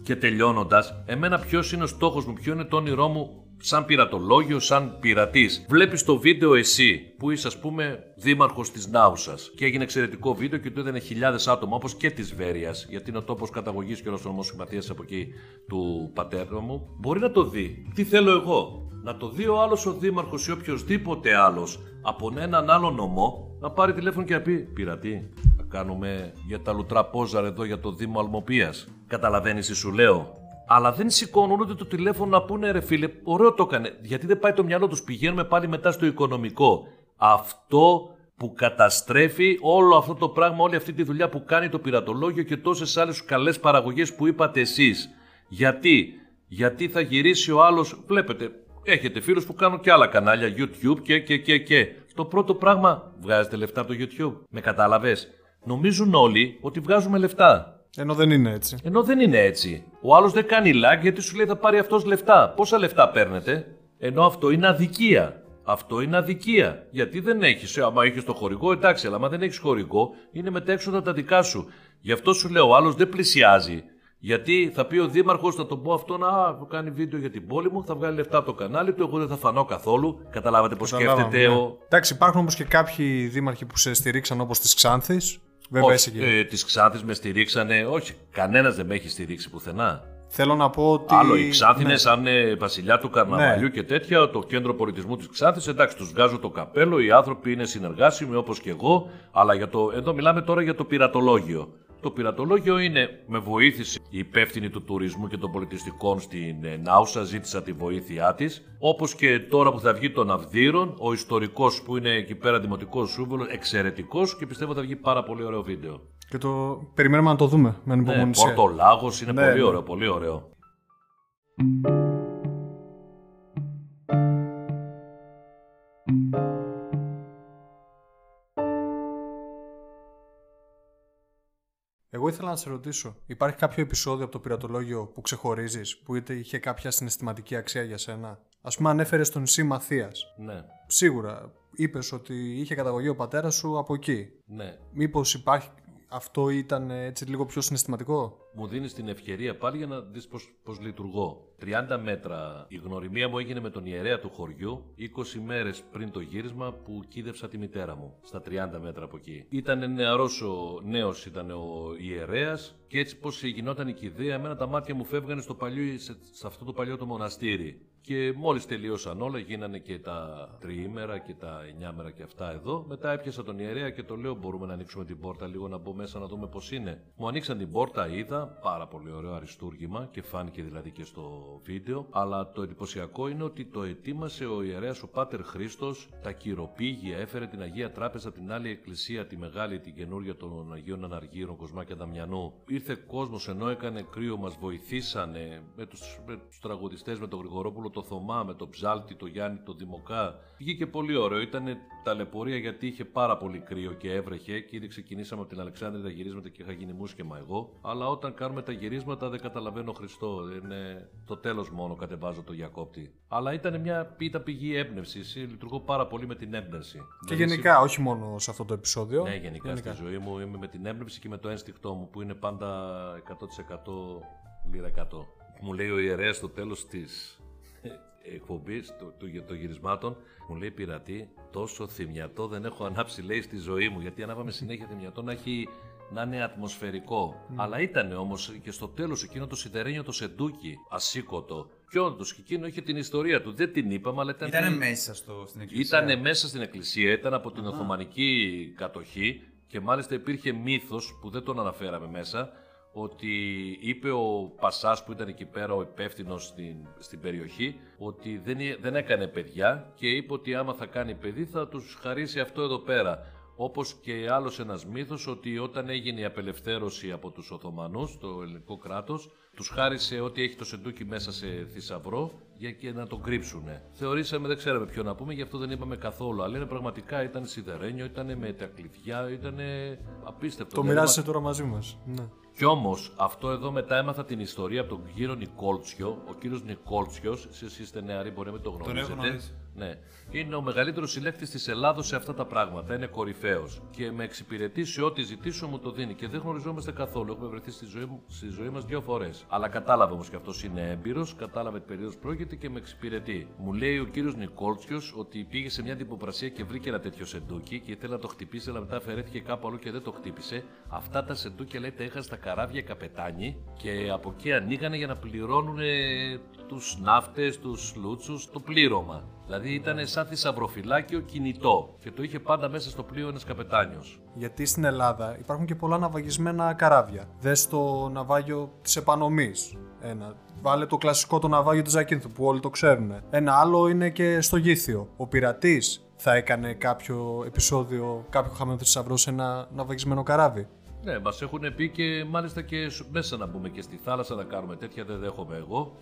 Και τελειώνοντας, εμένα ποιος είναι ο στόχος μου, ποιο είναι το όνειρό μου σαν πειρατολόγιο, σαν πειρατής. Βλέπεις το βίντεο εσύ, που είσαι, ας πούμε, δήμαρχος της Νάουσας. Και έγινε εξαιρετικό βίντεο και το είδανε χιλιάδες άτομα, όπως και της Βέρεια, γιατί είναι ο τόπος καταγωγής και όλος ο νομό από εκεί του πατέρα μου. Μπορεί να το δει. Τι θέλω εγώ; Να το δει ο άλλος ο δήμαρχος ή οποιοδήποτε άλλος από έναν άλλο νομό, να πάρει τηλέφωνο και να πει: Πειρατή, θα κάνουμε για τα λουτρά πόζαρ εδώ για το Δήμο Αλμοπίας. Καταλαβαίνεις τι σου λέω. Αλλά δεν σηκώνουν ούτε το τηλέφωνο να πούνε ρε φίλε, ωραίο το έκανε. Γιατί δεν πάει το μυαλό τους, πηγαίνουμε πάλι μετά στο οικονομικό. Αυτό που καταστρέφει όλο αυτό το πράγμα, όλη αυτή τη δουλειά που κάνει το πειρατολόγιο και τόσες άλλες καλές παραγωγές που είπατε εσείς. Γιατί, γιατί θα γυρίσει ο άλλος, βλέπετε, έχετε φίλους που κάνουν και άλλα κανάλια, YouTube και και και και. Το πρώτο πράγμα, βγάζετε λεφτά από το YouTube. Με κατάλαβες; Νομίζουν όλοι ότι βγάζουμε λεφτά. Ενώ δεν είναι έτσι. Ενώ δεν είναι έτσι. Ο άλλος δεν κάνει like γιατί σου λέει θα πάρει αυτός λεφτά. Πόσα λεφτά παίρνετε; Ενώ αυτό είναι αδικία. Αυτό είναι αδικία. Γιατί δεν έχεις. Άμα έχεις το χορηγό, εντάξει, αλλά άμα δεν έχεις χορηγό, είναι μετέξοδα τα δικά σου. Γι' αυτό σου λέω, ο άλλος δεν πλησιάζει. Γιατί θα πει ο Δήμαρχος, θα τον πω αυτό να κάνει βίντεο για την πόλη μου, θα βγάλει λεφτά από το κανάλι του, εγώ δεν θα φανώ καθόλου. Καταλάβατε πώς σκέφτεται ναι. ο. Εντάξει, υπάρχουν όμως και κάποιοι δήμαρχοι που σε στηρίξαν όπως της Ξάνθης. Βέβαια, όχι, εσύ και- ε, της Ξάνθης με στηρίξανε. Όχι, κανένας δεν με έχει στηρίξει πουθενά. Θέλω να πω ότι. Άλλο, η Ξάνθη Ναι. είναι σαν ε, βασιλιά του καρναβαλιού Ναι. και τέτοια, το κέντρο πολιτισμού της Ξάνθης. Εντάξει, τους βγάζω το καπέλο, οι άνθρωποι είναι συνεργάσιμοι όπως και εγώ, αλλά για το, εδώ μιλάμε τώρα για το πειρατολόγιο. Το πειρατολόγιο είναι, με βοήθηση η υπεύθυνη του τουρισμού και των πολιτιστικών στην ε, Νάουσα, ζήτησα τη βοήθειά της. Όπως και τώρα που θα βγει των Αυδείρων, ο ιστορικός που είναι εκεί πέρα δημοτικός σύμβολο, εξαιρετικός και πιστεύω θα βγει πάρα πολύ ωραίο βίντεο. Και το περιμένουμε να το δούμε με Ναι, ανυπομονησία. Πόρτο Λάγος είναι Ναι, πολύ ναι. ωραίο, πολύ ωραίο. Εγώ ήθελα να σε ρωτήσω, υπάρχει κάποιο επεισόδιο από το πειρατολόγιο που ξεχωρίζεις, που είτε είχε κάποια συναισθηματική αξία για σένα; Α πούμε, ανέφερε στο νησί Μαθίας. Ναι, Σίγουρα είπες ότι είχε καταγωγή ο πατέρας σου από εκεί. ναι. Μήπως υπάρχει. Αυτό ήταν έτσι λίγο πιο συναισθηματικό; μου δίνεις την ευκαιρία πάλι για να δεις πώς λειτουργώ. 30 μέτρα. Η γνωριμία μου έγινε με τον ιερέα του χωριού 20 μέρες πριν το γύρισμα που κίδευσα τη μητέρα μου. Στα 30 μέτρα από εκεί. Ήταν νεαρός ο νέος, ήταν ο ιερέας και έτσι πώ γινόταν η κηδεία, εμένα τα μάτια μου φεύγανε στο παλιό, σε, σε αυτό το παλιό το μοναστήρι. Και μόλις τελείωσαν όλα, γίνανε και τα τριήμερα και τα εννιάμερα και αυτά εδώ. Μετά έπιασα τον ιερέα και το λέω: Μπορούμε να ανοίξουμε την πόρτα λίγο να μπω μέσα να δούμε πώς είναι. Μου ανοίξαν την πόρτα, είδα πάρα πολύ ωραίο αριστούργημα και φάνηκε δηλαδή και στο βίντεο. Αλλά το εντυπωσιακό είναι ότι το ετοίμασε ο ιερέας ο Πάτερ Χρήστος, τα κυροπήγια, έφερε την Αγία Τράπεζα, την άλλη εκκλησία, τη μεγάλη, την καινούρια των Αγίων Αναργύρων, Κοσμάκια Δαμιανού. Ήρθε κόσμος ενώ έκανε κρύο, μας βοηθήσανε με τους με τους τραγουδιστές, με τον Γρηγορόπουλο, το Θωμά, με τον Ψάλτη, το Γιάννη, το Δημοκά. Βγήκε πολύ ωραίο. Ήταν ταλαιπωρία γιατί είχε πάρα πολύ κρύο και έβρεχε και ήδη ξεκινήσαμε από την Αλεξάνδρεια τα γυρίσματα και είχα γίνει μουσκεμα εγώ. Αλλά όταν κάνουμε τα γυρίσματα δεν καταλαβαίνω Χριστό. Είναι το τέλος μόνο κατεβάζω το διακόπτη. Αλλά ήταν μια πίτα πηγή έμπνευσης. Λειτουργώ πάρα πολύ με την έμπνευση. Και Δηλαδή, γενικά, όχι μόνο σε αυτό το επεισόδιο. ναι, γενικά, στη ζωή μου είμαι με την έμπνευση και με το ένστικτό μου που είναι πάντα 100% λίρα 100. Μου λέει ο ιερέας στο τέλος της εκπομπή του, του, των γυρισμάτων, μου λέει πειρατή, τόσο θυμιατό δεν έχω ανάψει λέει στη ζωή μου. Γιατί ανάβαμε συνέχεια θυμιατό να έχει να είναι ατμοσφαιρικό. Αλλά ήταν όμως και στο τέλος εκείνο το σιδερένιο το σεντούκι, ασήκωτο. Και όντως και εκείνο είχε την ιστορία του. Δεν την είπαμε, αλλά ήταν. Ήταν μέσα στο, στην εκκλησία. Ήταν μέσα στην εκκλησία, ήταν από την Οθωμανική κατοχή και μάλιστα υπήρχε μύθος που δεν τον αναφέραμε μέσα ότι είπε ο Πασάς που ήταν εκεί πέρα ο υπεύθυνος στην, στην περιοχή ότι δεν, έ- δεν έκανε παιδιά και είπε ότι άμα θα κάνει παιδί θα τους χαρίσει αυτό εδώ πέρα. Όπως και άλλος ένας μύθος ότι όταν έγινε η απελευθέρωση από τους Οθωμανούς, το ελληνικό κράτος, τους χάρισε ότι έχει το σεντούκι μέσα σε θησαυρό για και να τον κρύψουνε. Θεωρήσαμε, δεν ξέραμε ποιο να πούμε, γι' αυτό δεν είπαμε καθόλου. Αλλά είναι πραγματικά ήταν σιδερένιο, ήταν με τα κλειδιά, ήταν απίστευτο. Το Δεν μοιράζεσαι είμα- τώρα μαζί μας. Ναι. Κι όμως, αυτό εδώ μετά έμαθα την ιστορία από τον κύριο Νικόλτσιο. Ο κύριος Νικόλτσιος, εσείς είστε νεαροί, μπορεί να μην το γνωρίζετε. έχω γνωρίσει. Ναι. Είναι ο μεγαλύτερος συλλέκτης της Ελλάδος σε αυτά τα πράγματα. Είναι κορυφαίος. Και με εξυπηρετεί σε ό,τι ζητήσω μου το δίνει. Και δεν γνωριζόμαστε καθόλου. Έχουμε βρεθεί στη ζωή, μου- στη ζωή μας δύο φορές. Αλλά κατάλαβε όμως και αυτός είναι έμπειρος, κατάλαβε τι περίοδος πρόκειται και με εξυπηρετεί. Μου λέει ο κύριος Νικόλτσιο ότι πήγε σε μια αντιποπρασία και βρήκε ένα τέτοιο σεντούκι και ήθελε να το χτυπήσει, αλλά μετά αφαιρέθηκε κάπου αλλού και δεν το χτύπησε. Αυτά τα σεντούκια λέει τα είχαν στα καράβια καπετάνι και από εκεί ανοίγανε για να πληρώνουν τους ναύτες, τους λούτσους, το πλήρωμα. Δηλαδή ήταν σαν θησαυροφυλάκιο κινητό και το είχε πάντα μέσα στο πλοίο ένας καπετάνιος. Γιατί στην Ελλάδα υπάρχουν και πολλά ναυαγισμένα καράβια. Δες το ναυάγιο της Επανομής. Ένα. Βάλε το κλασικό το ναυάγιο του Ζακίνθου που όλοι το ξέρουν. Ένα άλλο είναι και στο Γήθιο. Ο πειρατής θα έκανε κάποιο επεισόδιο, κάποιο χαμένο θησαυρό σε ένα ναυαγισμένο καράβι; Ναι, μας έχουν πει και μάλιστα και σ- μέσα να μπούμε και στη θάλασσα να κάνουμε τέτοια, δεν δέχομαι εγώ.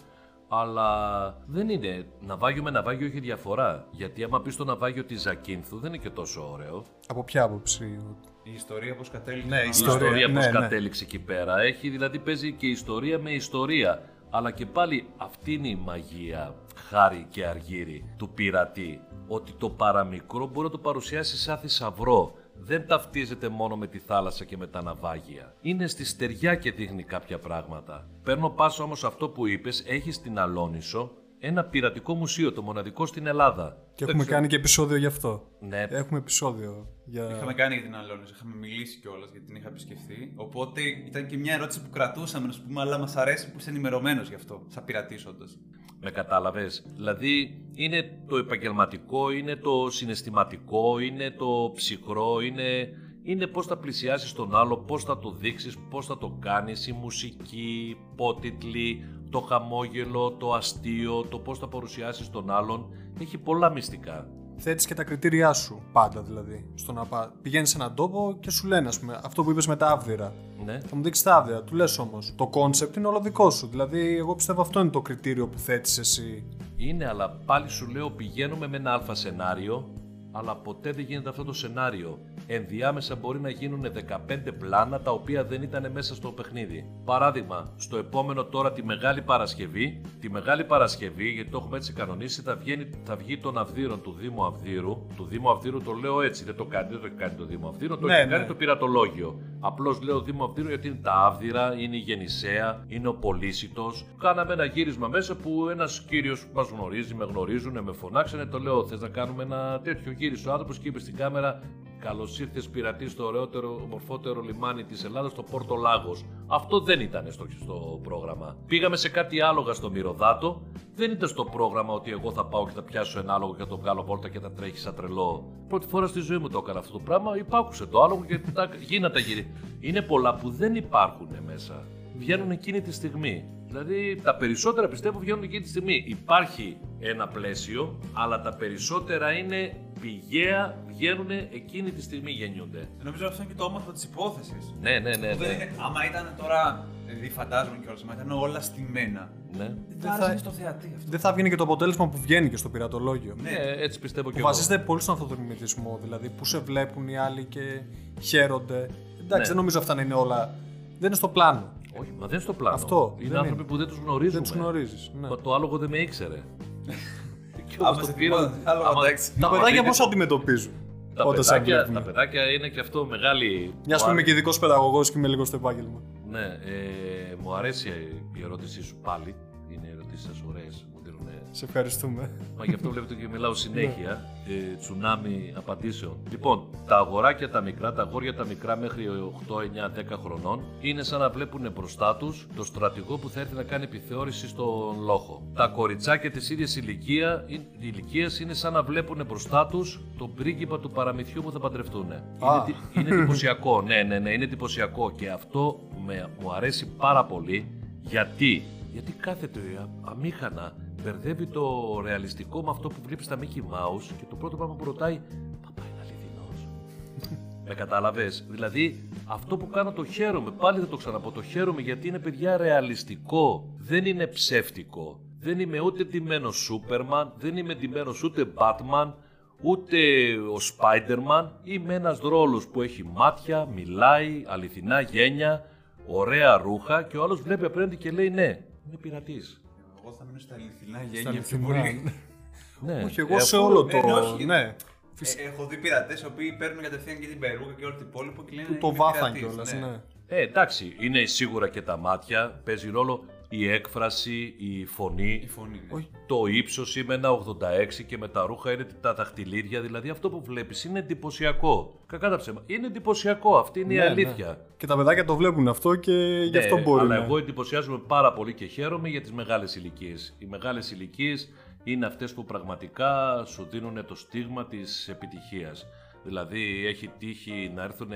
Αλλά δεν είναι. Ναυάγιο με ναυάγιο έχει διαφορά. Γιατί άμα πεις το ναυάγιο τη Ζακίνθου δεν είναι και τόσο ωραίο. Από ποια άποψη; Η ιστορία πώς κατέληξε. Ναι, η Η Ιστορία, ιστορία, ναι, πώς ναι. κατέληξε εκεί πέρα. Έχει δηλαδή παίζει και ιστορία με ιστορία. Αλλά και πάλι αυτή είναι η μαγεία, χάρη και αργύρι του πειρατή. Ότι το παραμικρό μπορεί να το παρουσιάσει σαν θησαυρό. Δεν ταυτίζεται μόνο με τη θάλασσα και με τα ναυάγια. Είναι στη στεριά και δείχνει κάποια πράγματα. Παίρνω πάσο όμως αυτό που είπες, έχει στην Αλόνισο ένα πειρατικό μουσείο, το μοναδικό στην Ελλάδα. Και έχουμε κάνει και επεισόδιο γι' αυτό. Ναι, Έχουμε επεισόδιο για. Είχαμε κάνει για την Αλόνιζα, είχαμε μιλήσει κιόλας γιατί την είχα επισκεφθεί. Οπότε ήταν και μια ερώτηση που κρατούσαμε, να σου πούμε, αλλά μας αρέσει που είσαι ενημερωμένος γι' αυτό, σαν πειρατή όντως. Με κατάλαβες; Δηλαδή είναι το επαγγελματικό, είναι το συναισθηματικό, είναι το ψυχρό, είναι, είναι πώς θα πλησιάσεις τον άλλο, πώς θα το δείξεις, πώς θα το κάνεις, η μουσική, οι πότιτλοι, το χαμόγελο, το αστείο, το πώς θα παρουσιάσεις τον άλλον. Έχει πολλά μυστικά. Θέτεις και τα κριτήριά σου πάντα δηλαδή. Στο να πα... πηγαίνεις σε έναν τόπο και σου λένε, ας πούμε, αυτό που είπες με τα Άβδηρα. Ναι. Θα μου δείξεις τα Άβδηρα. Του λες όμως, το concept είναι όλο δικό σου. Δηλαδή, εγώ πιστεύω αυτό είναι το κριτήριο που θέτεις εσύ. Είναι, αλλά πάλι σου λέω πηγαίνουμε με ένα αλφα σενάριο, αλλά ποτέ δεν γίνεται αυτό το σενάριο. Ενδιάμεσα μπορεί να γίνουν 15 πλάνα τα οποία δεν ήταν μέσα στο παιχνίδι. Παράδειγμα, στο επόμενο τώρα τη Μεγάλη Παρασκευή, τη Μεγάλη Παρασκευή, γιατί το έχουμε έτσι κανονίσει, θα, βγαίνει, θα βγει των Αβδήρων του Δήμου Αβδήρου. Του Δήμου Αβδήρου το λέω έτσι, δεν το κάνει, δεν το έχει κάνει το Δήμο Αβδήρου, το Ναι, έχει ναι. κάνει το πειρατολόγιο. Απλώς λέω Δήμο Αυδείρου γιατί είναι τα Άβδηρα, είναι η Γεννησέα, είναι ο Πολύσιτος. Κάναμε ένα γύρισμα μέσα που ένας κύριος που μας γνωρίζει, με γνωρίζουν, με φωνάξανε. Το λέω: Θες να κάνουμε ένα τέτοιο γύρισε ο άνθρωπος και είπε στην κάμερα: Καλώς ήρθες πειρατή στο ωραιότερο, ομορφότερο λιμάνι της Ελλάδας, το Πόρτο Λάγος. Αυτό δεν ήταν στο, στο πρόγραμμα. Πήγαμε σε κάτι άλογα στο Μυρωδάτο. Δεν ήταν στο πρόγραμμα ότι εγώ θα πάω και θα πιάσω ένα άλογο και θα το βγάλω πόρτα και θα τρέχει σαν τρελό. Πρώτη φορά στη ζωή μου το έκανα αυτό το πράγμα. Υπάκουσε το άλογο και τα, γίνατε γύρι. Είναι πολλά που δεν υπάρχουν μέσα. Βγαίνουν εκείνη τη στιγμή. Δηλαδή τα περισσότερα πιστεύω βγαίνουν εκείνη τη στιγμή. Υπάρχει ένα πλαίσιο, αλλά τα περισσότερα είναι πηγαία, βγαίνουν εκείνη τη στιγμή γεννιούνται. Νομίζω αυτό είναι και το όμορφο της υπόθεσης. Ναι, ναι, ναι. Δεν ναι. είναι- Άμα ήταν τώρα. Δηλαδή, φαντάζομαι κιόλας, άμα ήταν όλα στημένα. ναι. Δεν Δεν θα θα- άρεσε στο θεατή αυτό. Δεν θα βγαίνει και το αποτέλεσμα που βγαίνει και στο πειρατολόγιο. Ναι, έτσι πιστεύω και Που εγώ. βασίζεται πολύ στον αυτοδομητισμό, δηλαδή που σε βλέπουν οι άλλοι και χαίρονται. Εντάξει, Ναι. δεν νομίζω αυτά να είναι όλα. Δεν είναι στο πλάνο. Όχι, μα δεν είναι στο πλάνο. Αυτό, Είναι δεν άνθρωποι είναι. που δεν τους γνωρίζουμε. Δεν τους γνωρίζεις. Ναι. Μα Το άλογο δεν με ήξερε. Και Άμα όμως σε το τίποτα, πήρα- άλογο, άμα- εντάξει. Τα άμα παιδάκια δείτε- πώς αντιμετωπίζουν τα όταν σε παιδάκια, βλέπουν. τα παιδάκια είναι και αυτό μεγάλη. Μιας που είμαι και ειδικός παιδαγωγός και είμαι λίγο στο επάγγελμα. Ναι, ε, μου αρέσει η ερώτησή σου πάλι. Είναι ερωτήσεις σας ωραίες. Μου δίνουν. Σε ευχαριστούμε. Μα γι' αυτό βλέπετε και μιλάω συνέχεια. ε, τσουνάμι απαντήσεων. Λοιπόν, τα αγοράκια τα μικρά, τα αγόρια τα μικρά μέχρι 8, 9, 10 χρονών είναι σαν να βλέπουν μπροστά τους το στρατηγό που θα έρθει να κάνει επιθεώρηση στον λόχο. Τα κοριτσάκια της ίδιας ηλικία, ηλικίας είναι σαν να βλέπουν μπροστά τους τον πρίγκιπα του παραμυθιού που θα παντρευτούν. Είναι, τι- είναι εντυπωσιακό, ναι, ναι, ναι, είναι εντυπωσιακό και αυτό με, μου αρέσει πάρα πολύ γιατί; Γιατί κάθεται α- αμήχανα, μπερδεύει το ρεαλιστικό με αυτό που βλέπεις στα Mickey Mouse και το πρώτο πράγμα που ρωτάει, Παπά είναι αληθινός. με κατάλαβες; Δηλαδή, αυτό που κάνω το χαίρομαι. Πάλι θα το ξαναπώ. Το χαίρομαι γιατί είναι παιδιά ρεαλιστικό. Δεν είναι ψεύτικο. Δεν είμαι ούτε ντυμένος Σούπερμαν, δεν είμαι ντυμένος ούτε Batman, ούτε ο Spider-Man. Είμαι ένας ρόλος που έχει μάτια, μιλάει, αληθινά γένια, ωραία ρούχα και ο άλλος βλέπει απέναντι και λέει ναι, είναι πειρατής. Εγώ θα μείνω στα αληθινά Στα γένια πιο αληθινά. πολύ. Ναι. Όχι, εγώ Ε, σε αφού- όλο το. ε, ναι, όχι. Ναι. Ε, έχω δει πειρατές οι οποίοι παίρνουν κατευθείαν και την περούκα και όλο το υπόλοιπο και λένε. Που το «Είμαι βάθαν πειρατής», κιόλας. Ναι. Ε, εντάξει, είναι σίγουρα και τα μάτια, παίζει ρόλο. Η έκφραση, η φωνή, Η φωνή. ναι. Όχι. το ύψος είμαι ένα 86 και με τα ρούχα είναι τα δαχτυλίδια, δηλαδή αυτό που βλέπεις είναι εντυπωσιακό. Κακά τα ψέματα. Είναι εντυπωσιακό, αυτή είναι η Ναι, αλήθεια. ναι. Και τα παιδάκια το βλέπουν αυτό και γι' Ναι, αυτό μπορούν. Αλλά εγώ εντυπωσιάζομαι πάρα πολύ και χαίρομαι για τις μεγάλες ηλικίες. Οι μεγάλες ηλικίες είναι αυτές που πραγματικά σου δίνουν το στίγμα της επιτυχίας. Δηλαδή έχει τύχει να έρθουν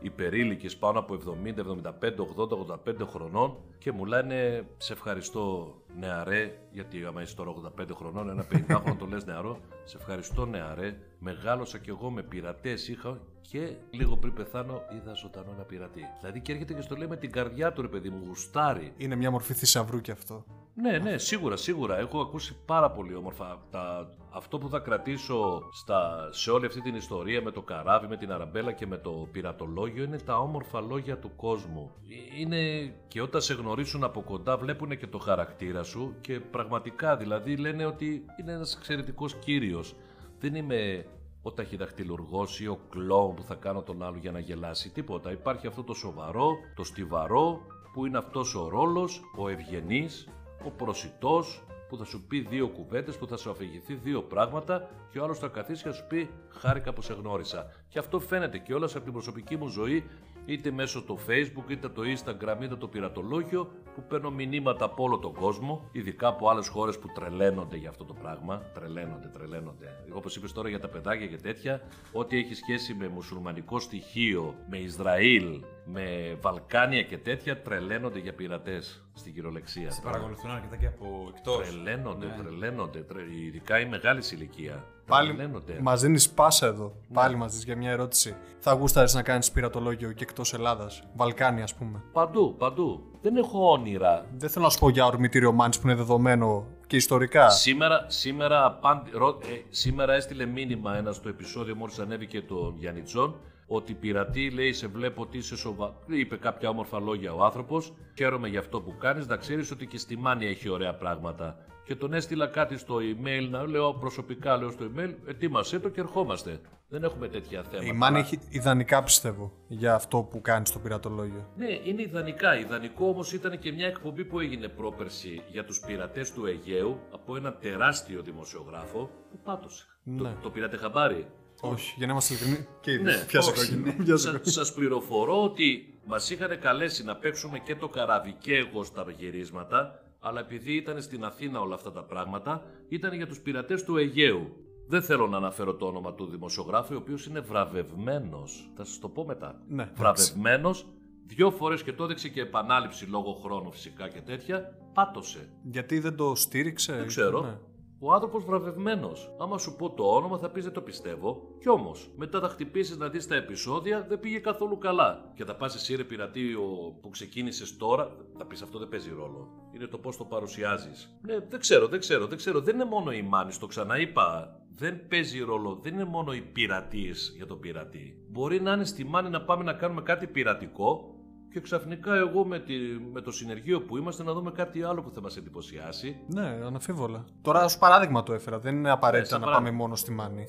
υπερήλικες πάνω από 70, 75, 80, 85 χρονών και μου λένε σε ευχαριστώ νεαρέ, γιατί άμα είσαι τώρα 85 χρονών, ένα 50χρονο το λες νεαρό, σε ευχαριστώ νεαρέ, μεγάλωσα κι εγώ με πειρατές είχα και λίγο πριν πεθάνω είδα ζωντανό ένα πειρατή. Δηλαδή και έρχεται και στο λέει με την καρδιά του ρε παιδί μου, γουστάρει. Είναι μια μορφή θησαυρού κι αυτό. Ναι, ναι, σίγουρα, σίγουρα. Έχω ακούσει πάρα πολύ όμορφα. Τα, αυτό που θα κρατήσω στα, σε όλη αυτή την ιστορία με το καράβι, με την αραμπέλα και με το πειρατολόγιο είναι τα όμορφα λόγια του κόσμου. Ε, Είναι και όταν σε γνωρίσουν από κοντά βλέπουν και το χαρακτήρα σου και πραγματικά δηλαδή λένε ότι είναι ένας εξαιρετικός κύριος. Δεν είμαι ο ταχυδαχτυλουργός ή ο κλόουν που θα κάνω τον άλλο για να γελάσει. Τίποτα. Υπάρχει αυτό το σοβαρό, το στιβαρό, που είναι αυτός ο ρόλος, ο ευγενής, ο προσιτός, που θα σου πει δύο κουβέντες, που θα σου αφηγηθεί δύο πράγματα και ο άλλος θα καθίσει και θα σου πει χάρηκα που σε γνώρισα. Και αυτό φαίνεται και όλας από την προσωπική μου ζωή, είτε μέσω το facebook, είτε το instagram, είτε το πειρατολόγιο, που παίρνω μηνύματα από όλο τον κόσμο, ειδικά από άλλες χώρες που τρελαίνονται για αυτό το πράγμα. Τρελαίνονται, τρελαίνονται. Όπως είπες τώρα για τα παιδάκια και τέτοια, ό,τι έχει σχέση με μουσουλμανικό στοιχείο, με Ισραήλ, με Βαλκάνια και τέτοια, τρελαίνονται για πειρατές στην κυριολεξία. Σε παρακολουθούν αρκετά και από εκτός. Τρελαίνονται, τρελαίνονται. Τρε... Ειδικά η μεγάλη ηλικία. Πάλι Τρελαίνονται. μας δίνεις πάσα εδώ. Πάλι μας δίνεις για μια ερώτηση. Θα γούσταρες να κάνεις πειρατολόγιο και εκτός Ελλάδας. Βαλκάνια, ας πούμε; Παντού, παντού. Δεν έχω όνειρα. Δεν θέλω να σου πω για ορμητήριο Μάνης που είναι δεδομένο και ιστορικά. Σήμερα, σήμερα, απάντη- ρω- ε, σήμερα έστειλε μήνυμα ένας στο επεισόδιο μόλις ανέβηκε τον Γιάννητσόν ότι πειρατή λέει σε βλέπω ότι είσαι σοβα... είπε κάποια όμορφα λόγια ο άνθρωπος χαίρομαι για αυτό που κάνεις να ξέρεις ότι και στη Μάνη έχει ωραία πράγματα και τον έστειλα κάτι στο email να λέω προσωπικά λέω στο email ετοίμασέ το και ερχόμαστε δεν έχουμε τέτοια θέματα Η Μάνη έχει ιδανικά πιστεύω για αυτό που κάνεις στο πειρατολόγιο. Ναι, είναι ιδανικά. Ιδανικό όμως ήταν και μια εκπομπή που έγινε πρόπερση για τους πειρατές του Αιγαίου από ένα τεράστιο δημοσιογράφο που πάτωσε. Ναι. Το, το πήρατε χαμπάρι; Όχι, για να είμαστε ειλικρινεί. Και ήδη. Ναι, Πιάσε όχι, κόκκινο. ναι. Πιάσε Σας, κόκκινο. σας πληροφορώ ότι μας είχαν καλέσει να παίξουμε και το καράβι και εγώ στα γυρίσματα, αλλά επειδή ήταν στην Αθήνα όλα αυτά τα πράγματα, ήταν για τους πειρατές του Αιγαίου. Δεν θέλω να αναφέρω το όνομα του δημοσιογράφου, ο οποίος είναι βραβευμένος. Θα σας το πω μετά. Ναι, εντάξει. βραβευμένος, δύο φορές και το έδειξε και επανάληψη λόγω χρόνου φυσικά και τέτοια, πάτωσε. Γιατί δεν το στήριξε. Δεν ξέρω. Ναι. Ο άνθρωπος βραβευμένος. Άμα σου πω το όνομα, θα πει δεν το πιστεύω. Κι όμως, μετά θα χτυπήσεις να δεις τα επεισόδια, δεν πήγε καθόλου καλά. Και θα πας εσύ, ρε πειρατή, ο- που ξεκίνησες τώρα, θα πεις αυτό δεν παίζει ρόλο. Είναι το πώς το παρουσιάζεις. Ναι, δεν ξέρω, δεν ξέρω, δεν ξέρω. Δεν είναι μόνο η μάνη, το ξαναείπα. Δεν παίζει ρόλο, δεν είναι μόνο οι πειρατείες για τον πειρατή. Μπορεί να είναι στη μάνη να πάμε να κάνουμε κάτι πειρατικό και ξαφνικά εγώ με, τη, με το συνεργείο που είμαστε να δούμε κάτι άλλο που θα μας εντυπωσιάσει Ναι, αναφίβολα. Τώρα ως παράδειγμα το έφερα. Δεν είναι απαραίτητα σαν να παράδειγμα. πάμε μόνο στη Μάνη.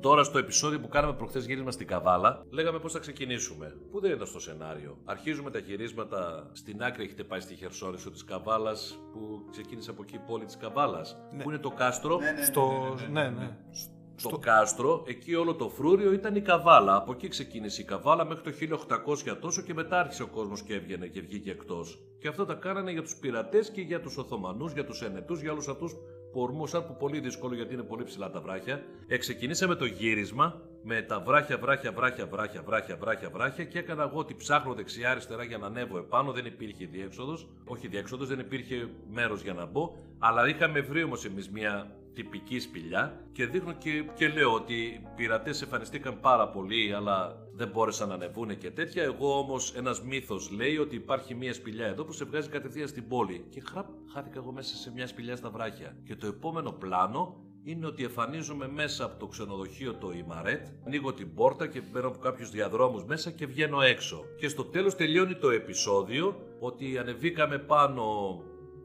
Τώρα στο επεισόδιο που κάναμε προχθές γύρισμα στην Καβάλα, λέγαμε πώς θα ξεκινήσουμε. Που δεν ήταν στο σενάριο. Αρχίζουμε τα γυρίσματα στην άκρη. Έχετε πάει στη Χερσόνησο της Καβάλας, που ξεκίνησε από εκεί η πόλη της Καβάλας. Που είναι το κάστρο. Στο. Ναι, ναι. Το κάστρο, εκεί όλο το φρούριο ήταν η Καβάλα. Από εκεί ξεκίνησε η Καβάλα μέχρι το 1800 τόσο και μετά άρχισε ο κόσμος και έβγαινε και βγήκε εκτός. Και αυτό τα κάνανε για τους πειρατές και για τους Οθωμανούς, για τους Ενετούς, για όλους αυτούς που ορμούσαν, που πολύ δύσκολο γιατί είναι πολύ ψηλά τα βράχια. Εξεκινήσαμε το γύρισμα με τα βράχια, βράχια, βράχια, βράχια, βράχια, βράχια, βράχια και έκανα εγώ ότι ψάχνω δεξιά-αριστερά για να ανέβω επάνω. Δεν υπήρχε διέξοδος. Όχι διέξοδος, δεν υπήρχε μέρος για να μπω. Αλλά είχαμε βρει όμως εμείς μια τυπική σπηλιά και δείχνω και, και λέω ότι οι πειρατές εμφανιστήκαν πάρα πολύ, αλλά δεν μπόρεσαν να ανεβούν και τέτοια. Εγώ όμως ένας μύθος λέει ότι υπάρχει μια σπηλιά εδώ που σε βγάζει κατευθείαν στην πόλη. Και χραπ, χάθηκα εγώ μέσα σε μια σπηλιά στα βράχια. Και το επόμενο πλάνο είναι ότι εμφανίζομαι μέσα από το ξενοδοχείο το Ιμαρέτ, ανοίγω την πόρτα και μπαίνω από κάποιους διαδρόμους μέσα και βγαίνω έξω. Και στο τέλος τελειώνει το επεισόδιο ότι ανεβήκαμε πάνω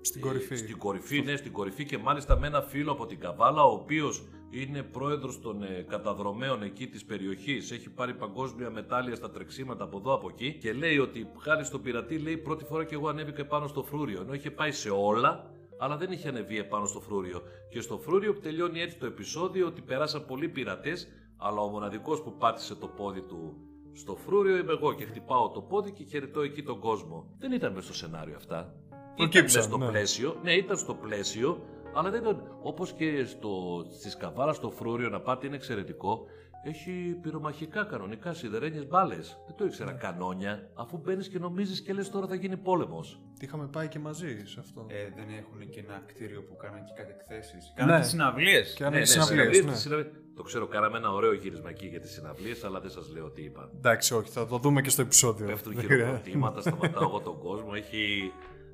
Στην κορυφή. στην κορυφή, ναι, στην κορυφή και μάλιστα με ένα φίλο από την Καβάλα, ο οποίος είναι πρόεδρος των ε, καταδρομέων εκεί της περιοχής, έχει πάρει παγκόσμια μετάλλια στα τρεξίματα από εδώ από εκεί και λέει ότι χάρη στο πειρατή λέει πρώτη φορά και εγώ ανέβηκα πάνω στο φρούριο, ενώ είχε πάει σε όλα αλλά δεν είχε ανεβεί επάνω στο φρούριο. Και στο φρούριο τελειώνει έτσι το επεισόδιο ότι περάσαν πολλοί πειρατές, αλλά ο μοναδικός που πάτησε το πόδι του στο φρούριο είμαι εγώ και χτυπάω το πόδι και χαιρετώ εκεί τον κόσμο. Δεν ήταν μέσα στο σενάριο αυτά. Ήταν μέσα στο ναι. πλαίσιο. Ναι, ήταν στο πλαίσιο, αλλά δεν ήταν όπως και στο, στη Σκαβάρα στο φρούριο να πάτε είναι εξαιρετικό. Έχει πυρομαχικά κανονικά σιδερένιες μπάλες. Δεν το ήξερα κανόνια, αφού μπαίνεις και νομίζεις και λες τώρα θα γίνει πόλεμος. Τι είχαμε πάει και μαζί σε αυτό. Ε, δεν έχουν και ένα κτίριο που κάνουν και κάτι εκθέσει. Κάνουν συναυλίες. Και αν έχει συναυλίες, ναι. συναυλίες. Το ξέρω, κάναμε ένα ωραίο γύρισμα εκεί για τις συναυλίες, αλλά δεν σας λέω τι είπα. Εντάξει, όχι, θα το δούμε και στο επεισόδιο. Πέφτουν Δεν χειροκροτήματα, σταματάω εγώ τον κόσμο. Έχει.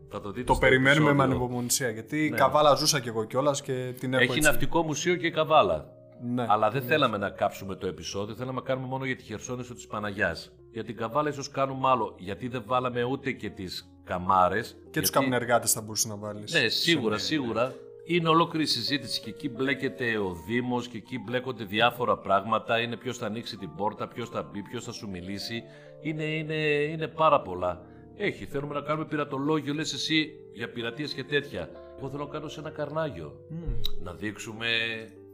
Θα το δείτε Το στο περιμένουμε με επεισόδιο. ανυπομονησία. Γιατί καβάλα ζούσα κι εγώ κιόλας και την έχω Έχει έτσι. ναυτικό μουσείο και καβάλα. Ναι. Αλλά δεν θέλαμε να κάψουμε το επεισόδιο, θέλαμε να κάνουμε μόνο για τη Χερσόνησο της Παναγιάς. Για την καβάλα ίσως κάνουμε άλλο, γιατί δεν βάλαμε ούτε και τις καμάρες. Και τους καμνεργάτε θα μπορούσε να βάλεις. Ναι, σίγουρα, σίγουρα. Είναι ολόκληρη συζήτηση και εκεί μπλέκεται ο Δήμος και εκεί μπλέκονται διάφορα πράγματα. Είναι ποιος θα ανοίξει την πόρτα, ποιος θα μπει, ποιος θα σου μιλήσει. Είναι, είναι, είναι πάρα πολλά. Έχει, θέλουμε να κάνουμε πειρατολόγιο, λες εσύ για πειρατείες και τέτοια. Εγώ θέλω να κάνω σε ένα καρνάγιο. Να δείξουμε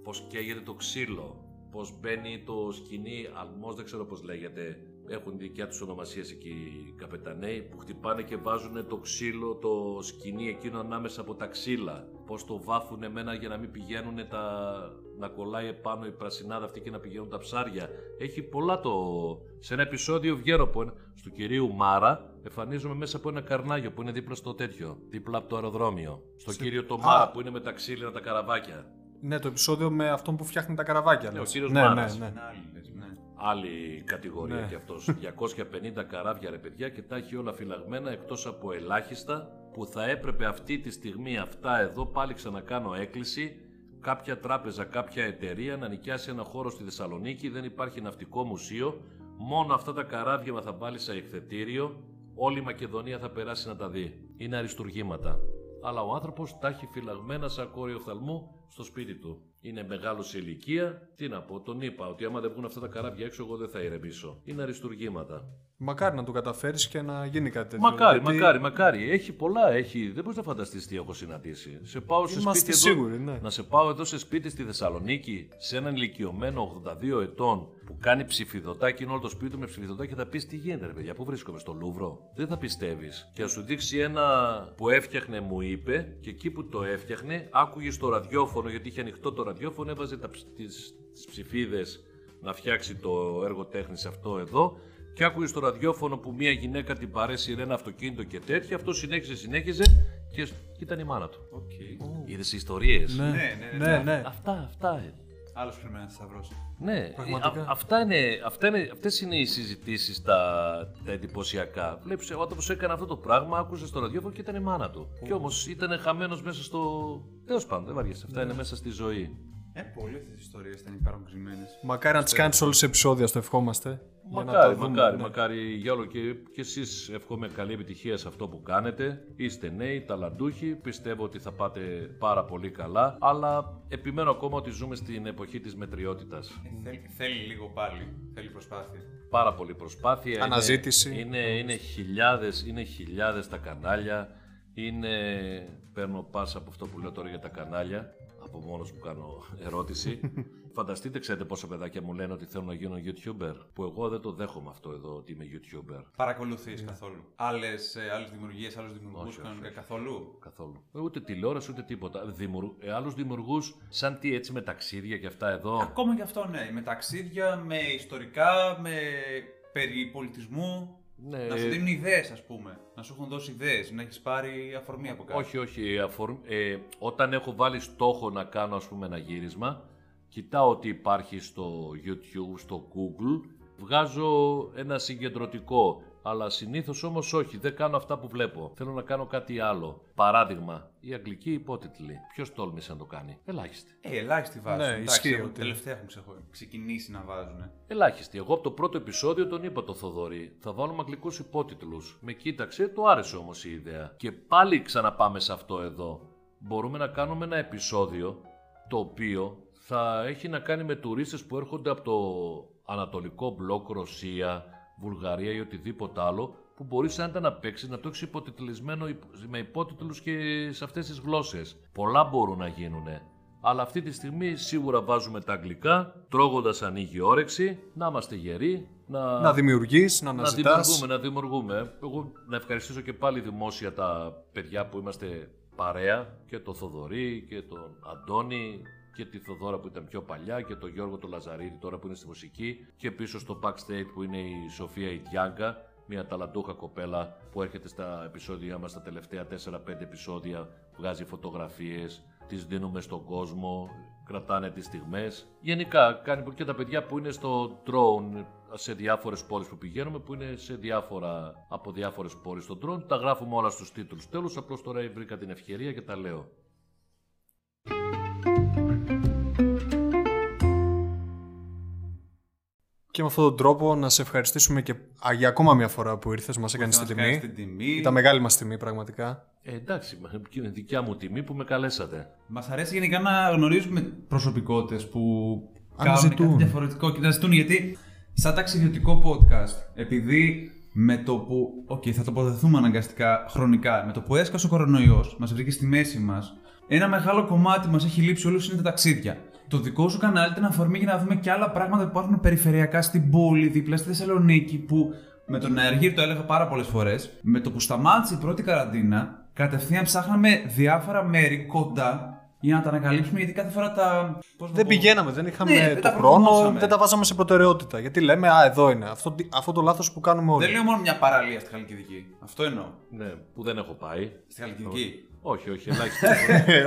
πώς καίγεται το ξύλο, πώς μπαίνει το σκηνή, αλμός δεν ξέρω πώς λέγεται. Έχουν δικιά τους ονομασίες εκεί οι καπεταναίοι που χτυπάνε και βάζουν το ξύλο, το σκηνή εκείνο ανάμεσα από τα ξύλα. Πώς το βάφουν εμένα για να μην πηγαίνουν τα. Να κολλάει επάνω η πρασινάδα αυτή και να πηγαίνουν τα ψάρια. Έχει πολλά το. Σε ένα επεισόδιο βγαίνω από ένα... του κυρίου Μάρα, εμφανίζομαι μέσα από ένα καρνάγιο που είναι δίπλα στο τέτοιο, δίπλα από το αεροδρόμιο. Στο κύριο το Μάρα που είναι με τα ξύλινα τα καραβάκια. Ναι, το επεισόδιο με αυτόν που φτιάχνει τα καραβάκια. Ναι, λες. ο κύριος ναι, Μάνας. ναι, ναι. Είναι άλλη, λες, ναι. Άλλη κατηγορία Ναι. κι αυτός. 250 καράβια ρε παιδιά και τα έχει όλα φυλαγμένα εκτός από ελάχιστα που θα έπρεπε αυτή τη στιγμή αυτά εδώ πάλι ξανακάνω έκκληση κάποια τράπεζα, κάποια εταιρεία να νοικιάσει ένα χώρο στη Θεσσαλονίκη, δεν υπάρχει ναυτικό μουσείο, μόνο αυτά τα καράβια μα θα βάλει σε εκθετήριο, όλη η Μακεδονία θα περάσει να τα δει. Είναι αριστουργήματα. Αλλά ο άνθρωπος τα έχει φυλαγμένα σαν κόρη οφθαλμού στο σπίτι του. Είναι μεγάλος σε ηλικία. Τι να πω, τον είπα ότι άμα δεν βγουν αυτά τα καράβια έξω, εγώ δεν θα ηρεμήσω. Είναι αριστουργήματα. Μακάρι να το καταφέρεις και να γίνει κάτι τέτοιο. Μακάρι, γιατί μακάρι, μακάρι. Έχει πολλά, έχει. Δεν μπορείς να φανταστείς τι έχω συναντήσει. Σε πάω σε Είμαστε σπίτι σίγουροι, εδώ, ναι. Να σε πάω εδώ σε σπίτι στη Θεσσαλονίκη, σε έναν ηλικιωμένο 82 ετών που κάνει ψηφιδωτάκι, είναι όλο το σπίτι του με ψηφιδωτάκι και θα πεις τι γίνεται, ρε παιδιά, πού βρίσκομαι, στο Λούβρο; Δεν θα πιστεύεις. Και να σου δείξει ένα που έφτιαχνε, μου είπε, και εκεί που το έφτιαχνε, άκουγες στο ραδιόφωνο, γιατί είχε ανοιχτό το ραδιόφωνο, έβαζε τα, ψ- τις, τις ψηφίδες να φτιάξει το έργο τέχνης αυτό εδώ και άκουγε στο ραδιόφωνο που μια γυναίκα την παρέσυρε ένα αυτοκίνητο και τέτοια. Αυτό συνέχιζε, συνέχιζε και και ήταν η μάνα του. Οκ. Είδες ιστορίες; Ναι, ναι, ναι, ναι. ναι. Αυτά, αυτά. Είναι. Άλλο πρέπει να σταυρώσει. Ναι, Πραγματικά. α- αυτά είναι, αυτά είναι, αυτές είναι οι συζητήσεις τα, τα εντυπωσιακά. Βλέπεις, εγώ όπως έκανα αυτό το πράγμα, άκουσα στο ραδιόφωνο και ήταν η μάνα του. Και όμως ήταν χαμένος μέσα στο... Τέλος πάντων, δεν βαριέσαι, αυτά είναι μέσα στη ζωή. Ε, πολλές αυτέ τις ιστορίες ήταν υπάρχουν κρυμμένε. Μακάρι να τις κάνεις όλες τις επεισόδια, το ευχόμαστε. Για να Μακάρι, τα δούμε, μακάρι, ναι. μακάρι για όλο και, και εσείς εύχομαι καλή επιτυχία σε αυτό που κάνετε. Είστε νέοι, ταλαντούχοι, πιστεύω ότι θα πάτε πάρα πολύ καλά, αλλά επιμένω ακόμα ότι ζούμε στην εποχή της μετριότητας. Ε, θέλει, θέλει λίγο πάλι. Θέλει προσπάθεια. πάρα πολύ προσπάθεια. Είναι- Αναζήτηση. Είναι, είναι, χιλιάδες, είναι χιλιάδες τα κανάλια. Είναι, παίρνω πάσα από αυτό που λέω τώρα για τα κανάλια, από μόνος που κάνω ερώτηση. Φανταστείτε, ξέρετε πόσα παιδάκια μου λένε ότι θέλουν να γίνουν YouTuber, που εγώ δεν το δέχομαι αυτό εδώ ότι είμαι YouTuber. Παρακολουθείς καθόλου; Άλλες άλλες δημιουργίες, άλλους δημιουργούς Όχι, κανονικά όχι, όχι. καθόλου; Καθόλου. Ε, Ούτε τηλεόραση ούτε τίποτα. Δημιουργ... Ε, άλλους δημιουργούς σαν τι έτσι με ταξίδια και αυτά εδώ; Ακόμα και αυτό, ναι. Με ταξίδια, με ιστορικά, με περί πολιτισμού. Ναι, Να σου δίνουν ιδέες, ας πούμε. Να σου έχουν δώσει ιδέες. Να έχεις πάρει αφορμή από κάτι. Όχι, όχι. αφορ- ε, όταν έχω βάλει στόχο να κάνω ας πούμε ένα γύρισμα, κοιτάω ότι υπάρχει στο YouTube, στο Google, βγάζω ένα συγκεντρωτικό. Αλλά συνήθως όμως όχι, δεν κάνω αυτά που βλέπω. Θέλω να κάνω κάτι άλλο. Παράδειγμα, η αγγλική υπότιτλη. Ποιος τόλμησε να το κάνει; Ελάχιστοι. Ε, ελάχιστη βάζουν. Ναι, Εντάξει, ισχύει από ότι- Τελευταία έχουν ξεχω- ξεκινήσει να βάζουν. Ελάχιστοι. Εγώ από το πρώτο επεισόδιο τον είπα το Θοδωρή. Θα βάλουμε αγγλικούς υπότιτλους. Με κοίταξε, του άρεσε όμως η ιδέα. Και πάλι ξαναπάμε σε αυτό εδώ. Μπορούμε να κάνουμε ένα επεισόδιο το οποίο θα έχει να κάνει με τουρίστες που έρχονται από το Ανατολικό Μπλοκ, Ρωσία, Βουλγαρία ή οτιδήποτε άλλο, που μπορεί σαν να παίξει να το έχεις υποτιτλισμένο υπ- με υπότιτλους και σε αυτές τις γλώσσες. Πολλά μπορούν να γίνουν. Αλλά αυτή τη στιγμή σίγουρα βάζουμε τα αγγλικά, τρώγοντας ανοίγει η όρεξη, να είμαστε γεροί, να, Να δημιουργείς, να να αναζητάς. δημιουργούμε, να δημιουργούμε. Εγώ να ευχαριστήσω και πάλι δημόσια τα παιδιά που είμαστε παρέα και τον Θοδωρή και τον Αντώνη και τη Θοδώρα που ήταν πιο παλιά και τον Γιώργο τον Λαζαρίδη τώρα που είναι στη μουσική και πίσω στο backstage που είναι η Σοφία Ιντιάγκα μια ταλαντούχα κοπέλα που έρχεται στα επεισόδια μας τα τελευταία 4-5 επεισόδια βγάζει φωτογραφίες τις δίνουμε στον κόσμο, κρατάνε τις στιγμές. Γενικά, κάνει και τα παιδιά που είναι στο drone σε διάφορες πόλεις που πηγαίνουμε, που είναι σε διάφορα, από διάφορες πόλεις στο drone, τα γράφουμε όλα στους τίτλους. Τέλος, απλώς τώρα βρήκα την ευκαιρία και τα λέω. Και με αυτόν τον τρόπο να σε ευχαριστήσουμε και α, για ακόμα μια φορά που ήρθες, μας έκανες Να την μας κάνεις τιμή. την τιμή. Ήταν μεγάλη μας τιμή πραγματικά. Ε, εντάξει, και είναι δικιά μου τιμή που με καλέσατε. Μας αρέσει γενικά να γνωρίζουμε προσωπικότητες που κάνουν Αναζητούν. κάτι διαφορετικό και να ζητούν γιατί σαν ταξιδιωτικό podcast, επειδή με το που. Οκ, θα τοποθετηθούμε αναγκαστικά χρονικά. Με το που έσκασε ο κορονοϊός, μας βρήκε στη μέση μας, ένα μεγάλο κομμάτι μας έχει λείψει όλους είναι τα ταξίδια. Το δικό σου κανάλι ήταν αφορμή για να δούμε και άλλα πράγματα που υπάρχουν περιφερειακά στην πόλη, δίπλα στη Θεσσαλονίκη, που με τον Αεργύρ το έλεγα πάρα πολλές φορές. Με το που σταμάτησε η πρώτη καραντίνα, κατευθείαν ψάχναμε διάφορα μέρη κοντά για να τα ανακαλύψουμε γιατί κάθε φορά τα. πώς να Δεν πω, πηγαίναμε, δεν είχαμε Ναι, δεν το τα χρόνο, προτιμούσαμε. δεν τα βάζαμε σε προτεραιότητα. Γιατί λέμε, Α, εδώ είναι. Αυτό, αυτό το λάθος που κάνουμε όλοι. Δεν λέω μόνο μια παραλία στη Χαλκιδική. Αυτό εννοώ. Ναι, που δεν έχω πάει. Στη Χαλκιδική. Όχι, όχι, ελάχιστα.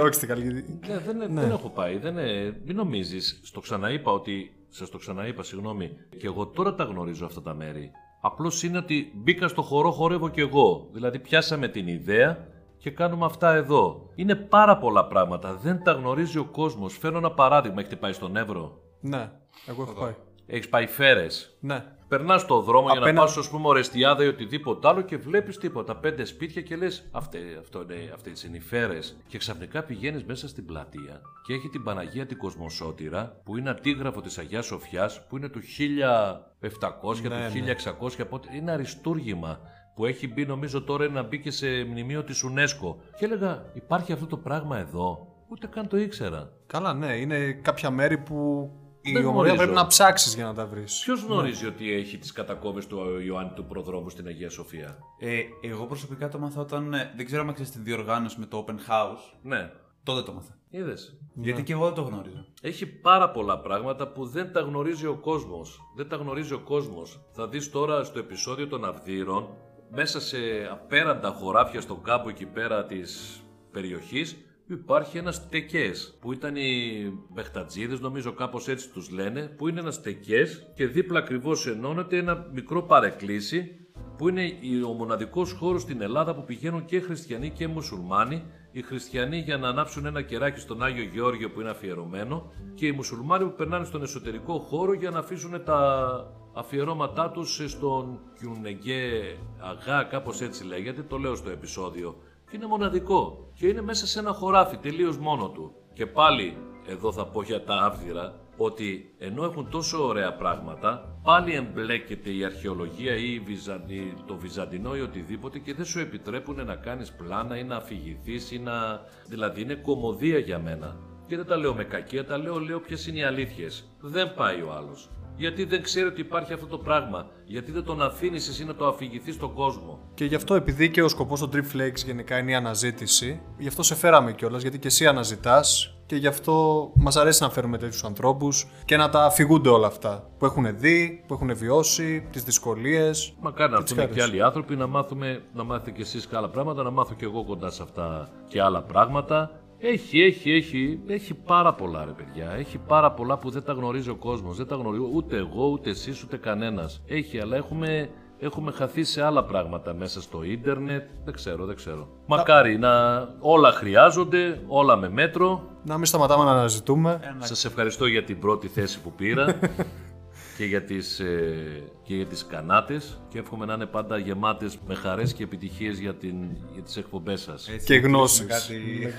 Όχι στην καλή. ναι, δεν, δεν έχω πάει. Δεν, είναι- μην νομίζεις. Στο ξαναείπα ότι. Σας το ξαναείπα, συγγνώμη. Και εγώ τώρα τα γνωρίζω αυτά τα μέρη. Απλώς είναι ότι μπήκα στο χορό, χορεύω κι εγώ. Δηλαδή, πιάσαμε την ιδέα και κάνουμε αυτά εδώ. Είναι πάρα πολλά πράγματα. Δεν τα γνωρίζει ο κόσμος. Φέρνω ένα παράδειγμα. Έχετε πάει στον Εύρο; Ναι, εγώ έχω πάει. Έχεις πάει φέρες. Ναι. Περνάς στο δρόμο για να Απέναντι- πας, ας πούμε, Ορεστιάδα ή οτιδήποτε άλλο και βλέπεις τίποτα. Πέντε σπίτια και λες: Αυτέ αυτό είναι, αυτές είναι οι φέρες. Και ξαφνικά πηγαίνεις μέσα στην πλατεία και έχει την Παναγία την Κοσμοσότηρα που είναι αντίγραφο της Αγίας Σοφιάς που είναι του 1700, Ναι, του 1600. Πότε, είναι αριστούργημα που έχει μπει, νομίζω τώρα να μπει και σε μνημείο της UNESCO. Και έλεγα: Υπάρχει αυτό το πράγμα εδώ; Ούτε καν το ήξερα. Καλά, ναι, είναι κάποια μέρη που η Δεν ομορφιά γνωρίζω. πρέπει να ψάξεις για να τα βρεις. Ποιος γνωρίζει ότι έχει τις κατακόβες του Ιωάννη του Προδρόμου στην Αγία Σοφία; Ε, εγώ προσωπικά το μάθα όταν. ε, δεν ξέρω αν ξέρεις τη διοργάνωση με το Open House. Ναι, Τότε το μάθα. είδες. Γιατί και εγώ δεν το γνώριζα. Έχει πάρα πολλά πράγματα που δεν τα γνωρίζει ο κόσμος. Δεν τα γνωρίζει ο κόσμος. Θα δεις τώρα στο επεισόδιο των Αυδείρων, μέσα σε απέραντα χωράφια στον κάμπο εκεί πέρα της περιοχής, υπάρχει ένας τεκές, που ήταν οι Μπεχτατζίδες, νομίζω κάπως έτσι τους λένε, που είναι ένας τεκές και δίπλα ακριβώς ενώνεται ένα μικρό παρεκκλήσι, που είναι ο μοναδικός χώρος στην Ελλάδα που πηγαίνουν και χριστιανοί και μουσουλμάνοι. Οι χριστιανοί για να ανάψουν ένα κεράκι στον Άγιο Γεώργιο που είναι αφιερωμένο και οι μουσουλμάνοι που περνάνε στον εσωτερικό χώρο για να αφήσουν τα αφιερώματά τους στον Κιουνεγκέ Αγά, κάπως έτσι λέγεται, το λέω στο επεισόδιο. Και είναι μοναδικό και είναι μέσα σε ένα χωράφι τελείως μόνο του. Και πάλι εδώ θα πω για τα άβδυρα ότι ενώ έχουν τόσο ωραία πράγματα, πάλι εμπλέκεται η αρχαιολογία ή η Βυζαντι... το Βυζαντινό ή οτιδήποτε και δεν σου επιτρέπουν να κάνεις πλάνα ή να αφηγηθείς ή να... Δηλαδή είναι κομμωδία για μένα. Και δεν τα λέω με κακία, τα λέω, λέω ποιες είναι οι αλήθειες. Δεν πάει ο άλλος. Γιατί δεν ξέρει ότι υπάρχει αυτό το πράγμα. Γιατί δεν τον αφήνεις εσύ να το αφηγηθείς στον κόσμο. Και γι' αυτό, επειδή και ο σκοπός των Trip Flakes γενικά είναι η αναζήτηση, γι' αυτό σε φέραμε κιόλας, γιατί και εσύ αναζητάς και γι' αυτό μας αρέσει να φέρουμε τέτοιους ανθρώπους και να τα αφηγούνται όλα αυτά που έχουν δει, που έχουν βιώσει, τις δυσκολίες. Μακάρι να τις έρθουν χάρες. και άλλοι άνθρωποι να μάθουμε, να μάθετε κι εσείς και άλλα πράγματα, να μάθω κι εγώ κοντά σε αυτά και άλλα πράγματα. Έχει, έχει, έχει, έχει πάρα πολλά ρε παιδιά. Έχει πάρα πολλά που δεν τα γνωρίζει ο κόσμος. Δεν τα γνωρίζω ούτε εγώ, ούτε εσείς, ούτε κανένας. Έχει, αλλά έχουμε, έχουμε χαθεί σε άλλα πράγματα μέσα στο ίντερνετ. Δεν ξέρω, δεν ξέρω. Μακάρι να όλα χρειάζονται, όλα με μέτρο. Να μην σταματάμε να αναζητούμε. Σας ευχαριστώ για την πρώτη θέση που πήρα και για τις, ε, και για τις κανάτες και εύχομαι να είναι πάντα γεμάτες με χαρές και επιτυχίες για, την, για τις εκπομπές σας Έτσι, και να γνώσεις. κλείσουμε Κάτι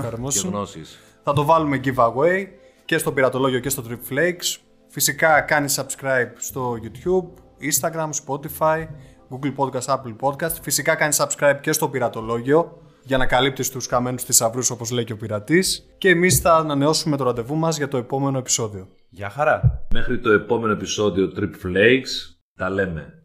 χαρμόσυνο. και γνώσεις. Θα το βάλουμε giveaway. και στο πειρατολόγιο και στο Trip Flakes. Φυσικά κάνει subscribe στο YouTube, Instagram, Spotify, Google Podcast, Apple Podcast. Φυσικά κάνει subscribe και στο πειρατολόγιο για να καλύπτεις τους καμένους θησαυρούς όπως λέει και ο πειρατής. Και εμείς θα ανανεώσουμε το ραντεβού μας για το επόμενο επεισόδιο. Γεια χαρά. Μέχρι το επόμενο επεισόδιο Trip Flakes, τα λέμε.